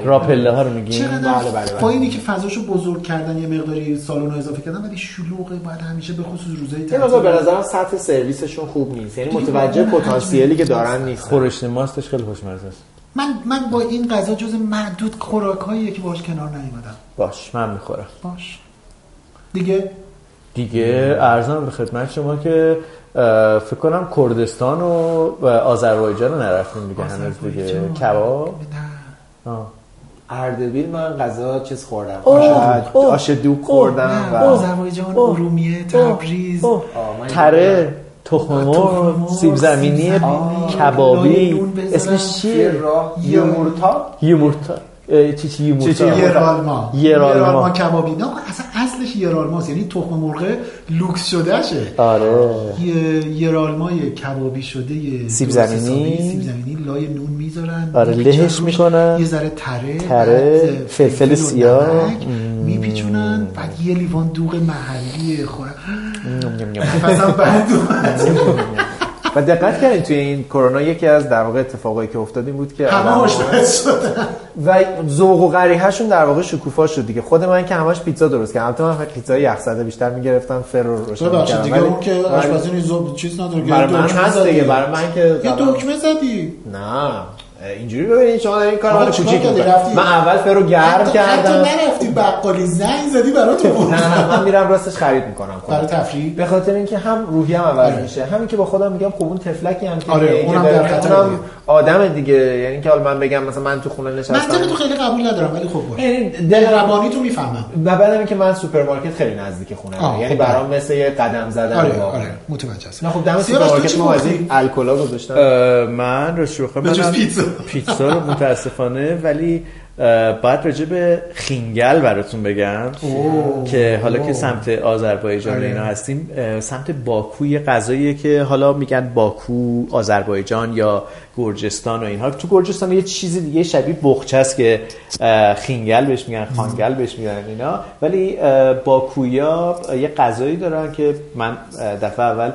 B: راپله ها رو میگیم.
D: چقدر
C: بله، بله، بله.
D: با اینی که فضاشو بزرگ کردن یه مقداری سالن رو اضافه کردن ولی شلوغه باید همیشه به خصوص روزهای
C: یه
D: تعطیل
C: مقدار به نظرم سطح سرویسشون خوب نیست. یعنی متوجه پتانسیلی که دارن نیست.
B: خورشت ماستش خیلی خوشمزه است.
D: من من با این غذا جز معدود خوراکاییه که باش کنار نیومدم.
B: باش من می‌خورم.
D: باش. دیگه؟
B: دیگه ارزم به خدمت شما که فکر کنم کردستان و آذربایجان رو نرفتیم دیگه هنوز دیگه.
D: آذربایجان.
B: کباب.
D: نه.
C: اردبیل من غذا چیز خوردم. آش-
B: اوه،
C: خوردم و
D: آذربایجان ارومیه تبریز.
B: تره. تخم مرغ سیب زمینی کبابی. اسمش
C: یه
B: چیه
C: یومورتا
B: یومورتا چی چی یومورتا
D: یرالما
B: یرالما.
D: کبابی. نه اصلا اصلش یرالماست یعنی تخم مرغ لوکس شده شه
B: آره.
D: یه یرالمای کبابی شده یه
B: سیب زمینی.
D: سیب زمینی. لای نون می‌ذارن.
B: آره، لهش. می‌کنن.
D: یه ذره تره
B: تره، فلفل سیاه.
D: میپیچونن. بعد یه لیوان دوغ محلی خورن. نفسم اومد.
C: و دقت کردین توی این کرونا یکی از در واقع اتفاقایی که افتاد این بود که
D: همه شدن
C: و ذوق و قریحه‌شون در واقع شکوفا شد دیگه خود من که همش پیتزا درست کردم البته من پیتزای یخزده بیشتر می‌گرفتم فر رو روشن
D: ببخشید
C: می‌کردم.
D: دیگه اون که
C: ولی
D: آشپزی نیز چیز نداره که
C: برای من هست. دیگه برای من که
D: یه. دکمه زدی
C: نه اینجوری ببینید شما دارین
D: آقا
C: رو کوچیک؟ من اول فر رو گرم
D: حتی, حتی
C: کردم
D: نرفتی بقالی زنگ زدی برات بود
C: نه نه من میرم راستش خرید می‌کنم
D: برای تفریح
C: به خاطر اینکه هم روحیم عوض
D: آره.
C: میشه همین که با خودم میگم خب اون تفلکی هم که
D: آره، اونم در خطر.
C: آدم دیگه یعنی که حالا من بگم مثلا من تو خونه نشستم
D: منطق تو خیلی قبول ندارم ولی خب باش
C: یعنی
D: مهربانی تو می‌فهمم
C: و بعدم اینکه من سوپرمارکت خیلی نزدیک خونه یعنی
D: خب.
C: برام مثل یه قدم زدن
D: آره. آره متوجه هستم
C: نه خب دم
D: تو
C: سوپرمارکت ما از؟ این الکلا گذاشتم
B: من
D: جز
B: منم
D: پیتزا.
B: پیتزا رو متاسفانه ولی باید راجع به خینگل براتون بگم
D: اوه.
B: که حالا
D: اوه.
B: که سمت آذربایجان
D: آره.
B: اینا هستیم سمت باکو یه غذاییه که حالا میگن باکو آذربایجان یا گرجستان و اینها تو گرجستان یه چیزی دیگه شبیه بخچه است که خینگل بهش میگن خانگل بهش میگن اینا ولی باکویا یه غذایی دارن که من دفعه اول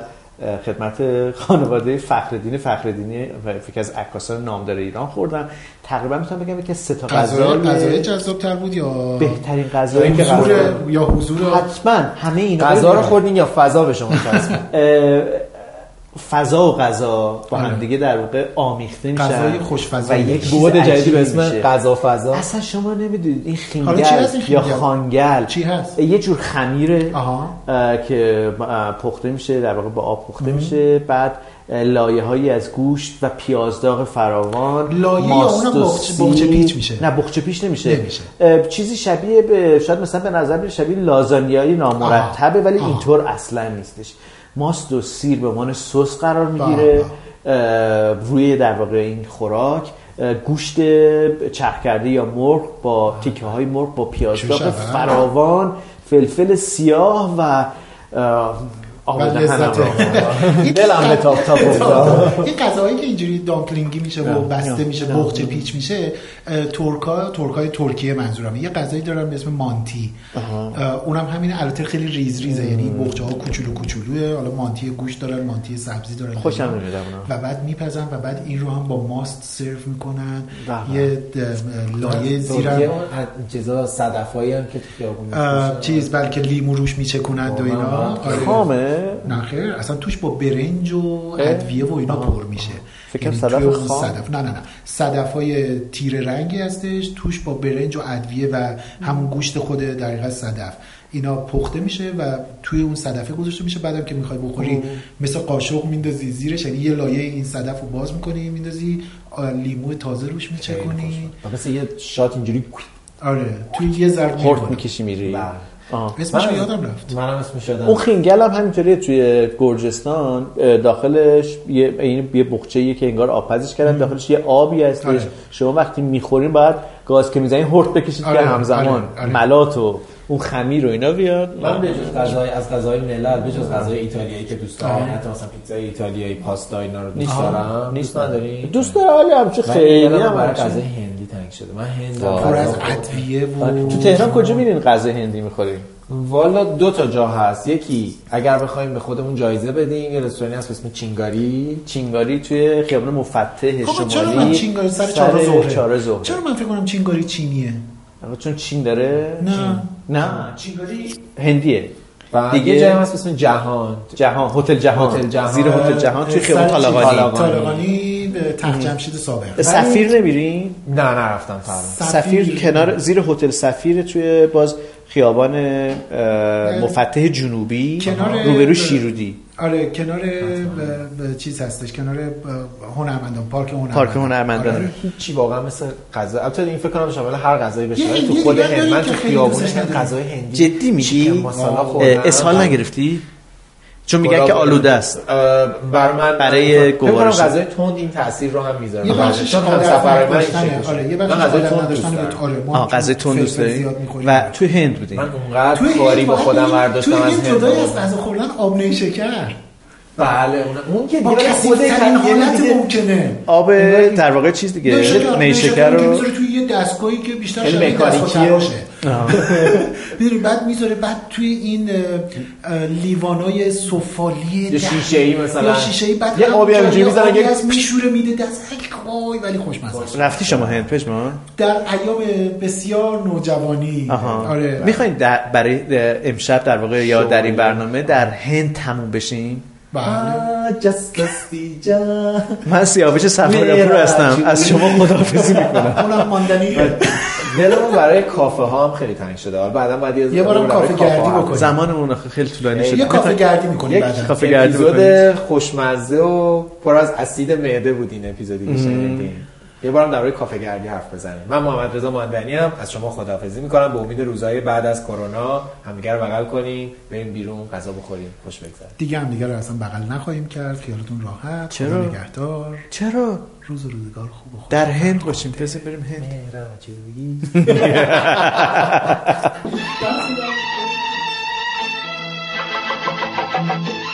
B: خدمت خانواده فخردین فخردینی و فکر از عکاسان نامدار ایران خوردم. تقریبا می‌تونم بگم که سه تا
D: غذای
B: غذای
D: غذای جذاب تر بود یا
B: بهترین غذایی که
D: حضور
B: غذا-
D: یا حضور
B: حتما. همه اینا
C: غذا رو. خوردین یا فضا به شما
B: فضا و غذا با
D: آره.
B: هم دیگه در واقع آمیخته میشن
D: غذای خوشفضا.
B: و یک
C: بود جدیدی به اسم. غذا فضا
B: اصلا شما نمی‌دونید این
D: این
B: یا؟ خانگل
D: چی هست؟
B: یه جور خمیره
D: آها.
B: اه، که اه، پخته میشه در واقع با آب پخته میشه بعد لایه هایی از گوشت و پیازداغ فراوان
D: لایه یا اونم بخچه- پیچ میشه؟
B: نه بخچه پیچ نمیشه,
D: نمیشه.
B: چیزی شبیه به شاید مثلا به نظر شبیه لازانیایی نامرتبه ولی
D: آها.
B: اینطور اصلا نیستش ماست و سیر به عنوان سس قرار می‌گیره روی در واقع این خوراک گوشت چرخ کرده یا مرغ با تیکه های مرغ با
D: شبه.
B: فراوان فلفل سیاه و دلم به تاپ تاپ افتاد.
D: این غذاهایی که اینجوری dumpling ی میشه و بسته میشه بقچه پیچ میشه ترکا ترکای ترکیه منظورمه یه غذایی دارن به اسم مانتی. اونم همین البته خیلی ریز ریزه. یعنی بخچه ها کوچولو کوچولوه. حالا مانتی گوشت دارن مانتی سبزی دارن.
B: خوشم اونا.
D: و بعد میپزن و بعد این رو هم با ماست سرو می‌کنن. یه لایه زیرم.
C: چیزا صدفایی هم که تو خیابون.
D: چیز بلکه لیمو روش میچکونند و اینا. آره. نه خیر اصلا توش با برنج و ادویه و اینا پر میشه.
B: فکر
D: یعنی
B: کنم صدف خام.
D: صدف. نه نه نه. صدف های تیر رنگی هستش توش با برنج و ادویه و همون گوشت خود دقیقا صدف. اینا پخته میشه و توی اون صدفه گذاشته میشه. بعدم که می‌خوای بخوری مثل قاشق میندازی زیرش. یعنی یه لایه این صدف رو باز می‌کنی میندازی لیمو تازه روش میچکنی
C: مثل یه شات اینجوری
D: آره. توی یه می‌خوری.
B: می‌کشی میری.
C: بله.
B: آه.
D: اسمش
C: من-
D: یادم رفت.
C: منم اسمش یادم
B: اون خینگل هم همینطوریه توی گرجستان داخلش یه این یه بخچه‌ایه که انگار آبپزش کردن داخلش یه آبی هستش.
D: آره.
B: شما وقتی می‌خورین باید گاز که می‌زنین هورت بکشید
D: آره،
B: که همزمان
D: آره، آره.
B: ملات و اون خمیر و اینا بیاد.
C: من به جز غذای از غذای ملل به جز غذای ایتالیایی که دوست دارم حتی مثلا پیتزای ایتالیایی پاستا اینا رو دوست دارم.
B: نیست.
C: نداری؟
B: دوست داره ولی همچه
C: خیلی
B: خیلی
C: هم برای. غذای هندی تنگ شده. من هند.
D: پر از ادویه و
B: تو تهران کجا میرین غذا هندی می‌خورین
C: والا دو تا جا هست. یکی اگر بخوایم به خودمون جایزه بدیم یه رستورانی هست به اسم چینگاری.
B: چینگاری توی خیابان مفتح
D: خب چرا من
B: شمالی
D: چینگاری سر چهار ظهره؟
B: چهار ظهر
D: چرا من فکر کنم چینگاری چینیه؟
B: آقا چون چین داره.
D: نه.
B: چین. نه.
C: چینگاری
B: هندیه.
C: بعد
B: دیگه-
C: یه جایی هست اسم جهان.
B: جهان. هتل جهان.
C: هتل جهان.
B: زیر هتل جهان توی
D: چی؟
B: طالقانی
D: طالقانی به تخت جمشید سابق.
B: سفیر نمیرین؟
C: نه نرفتم تا
B: سفیر. کنار زیر هتل سفیر توی باز خیابان مفتح جنوبی.
D: کنار-
B: روبرو شیرودی.
D: آره کنار ب- ب- چیز هستش کنار ب- هنرمندان پارک هنرمندان
B: پارک هنرمندان.
D: آره.
C: هیچی واقعا مثل غذا البته این فکر کنم شامل هر غذایی بشه تو خود من تو
D: خیلی
C: خیابون
D: دوستش نداریم.
C: غذای هندی
B: جدی میگی. اسهال نگرفتی چون میگن که آلوده است
C: بر من
B: برای
C: فکر کنم
B: گوارش.
C: غذای تند این تاثیر رو هم می‌ذاره
D: یه بخشش
C: چون هم سفرهای من
D: آره،. یه
C: من
D: بخشش
C: غذای تند دوست. دارم.
D: آره،
B: غذای تند دوست داری. و تو هند بودی
C: من اونقدر
D: توی
C: کاری
D: هند
C: با خودم برداشتم از هند
D: جدای از غذا خوردن آب نیشکر
C: بله اون که
D: با
C: دیگه خود
D: حالت ممکنه
B: آب در واقع چیز دیگه
D: نیشکر
B: رو
D: می‌ذاره توی یه دستگاهی که بیشتر شبیه دستگاه می‌دونی بعد می‌ذاره بعد توی این لیوانای سفالی
C: یه شیشه‌ای مثلا.
D: یا شیشه‌ای بعد
C: یه آبی همینجوری
D: یه آبی
C: که-
D: از میشوره میده دست. ای وای ولی خوشمزه.
B: رفتی شما هند پشمان
D: در ایام بسیار نوجوانی.
B: آها.
D: آره.
B: می‌خواین برای امشب در واقع یا در این برنامه در هند تموم بشیم
D: بله.
B: من سیاوش سفاریپور هستم. از شما خداحافظی می‌کنم.
D: اونم ماندنی.
C: دلمون برای کافه ها هم خیلی تنگ شده. حالا بعدا بعد
D: یه بارم کافه گردی بکنیم.
B: زمانمون آخه خیلی طولانی شد
D: یه کافه گردی می‌کنیم
C: یک
D: بعدا.
B: کافه گردی
C: اپیزود. خوشمزه و پر از اسید معده بود این اپیزودی که شنیدیم یه بارم درباره کافه گردی حرف بزنیم. من محمد رضا ماندنی هم از شما خداحافظی می‌کنم. به امید روزهای بعد از کرونا همدیگه رو بغل کنیم بریم بیرون غذا بخوریم خوش بگذره.
D: دیگه هم دیگه رو اصلا بغل نخواهیم کرد. خیالتون راحت.
B: چرا؟
D: نگهدار.
B: چرا؟
D: روز و روزگار خوب و خوب.
B: در هند باشیم پس بریم هند.
L: जब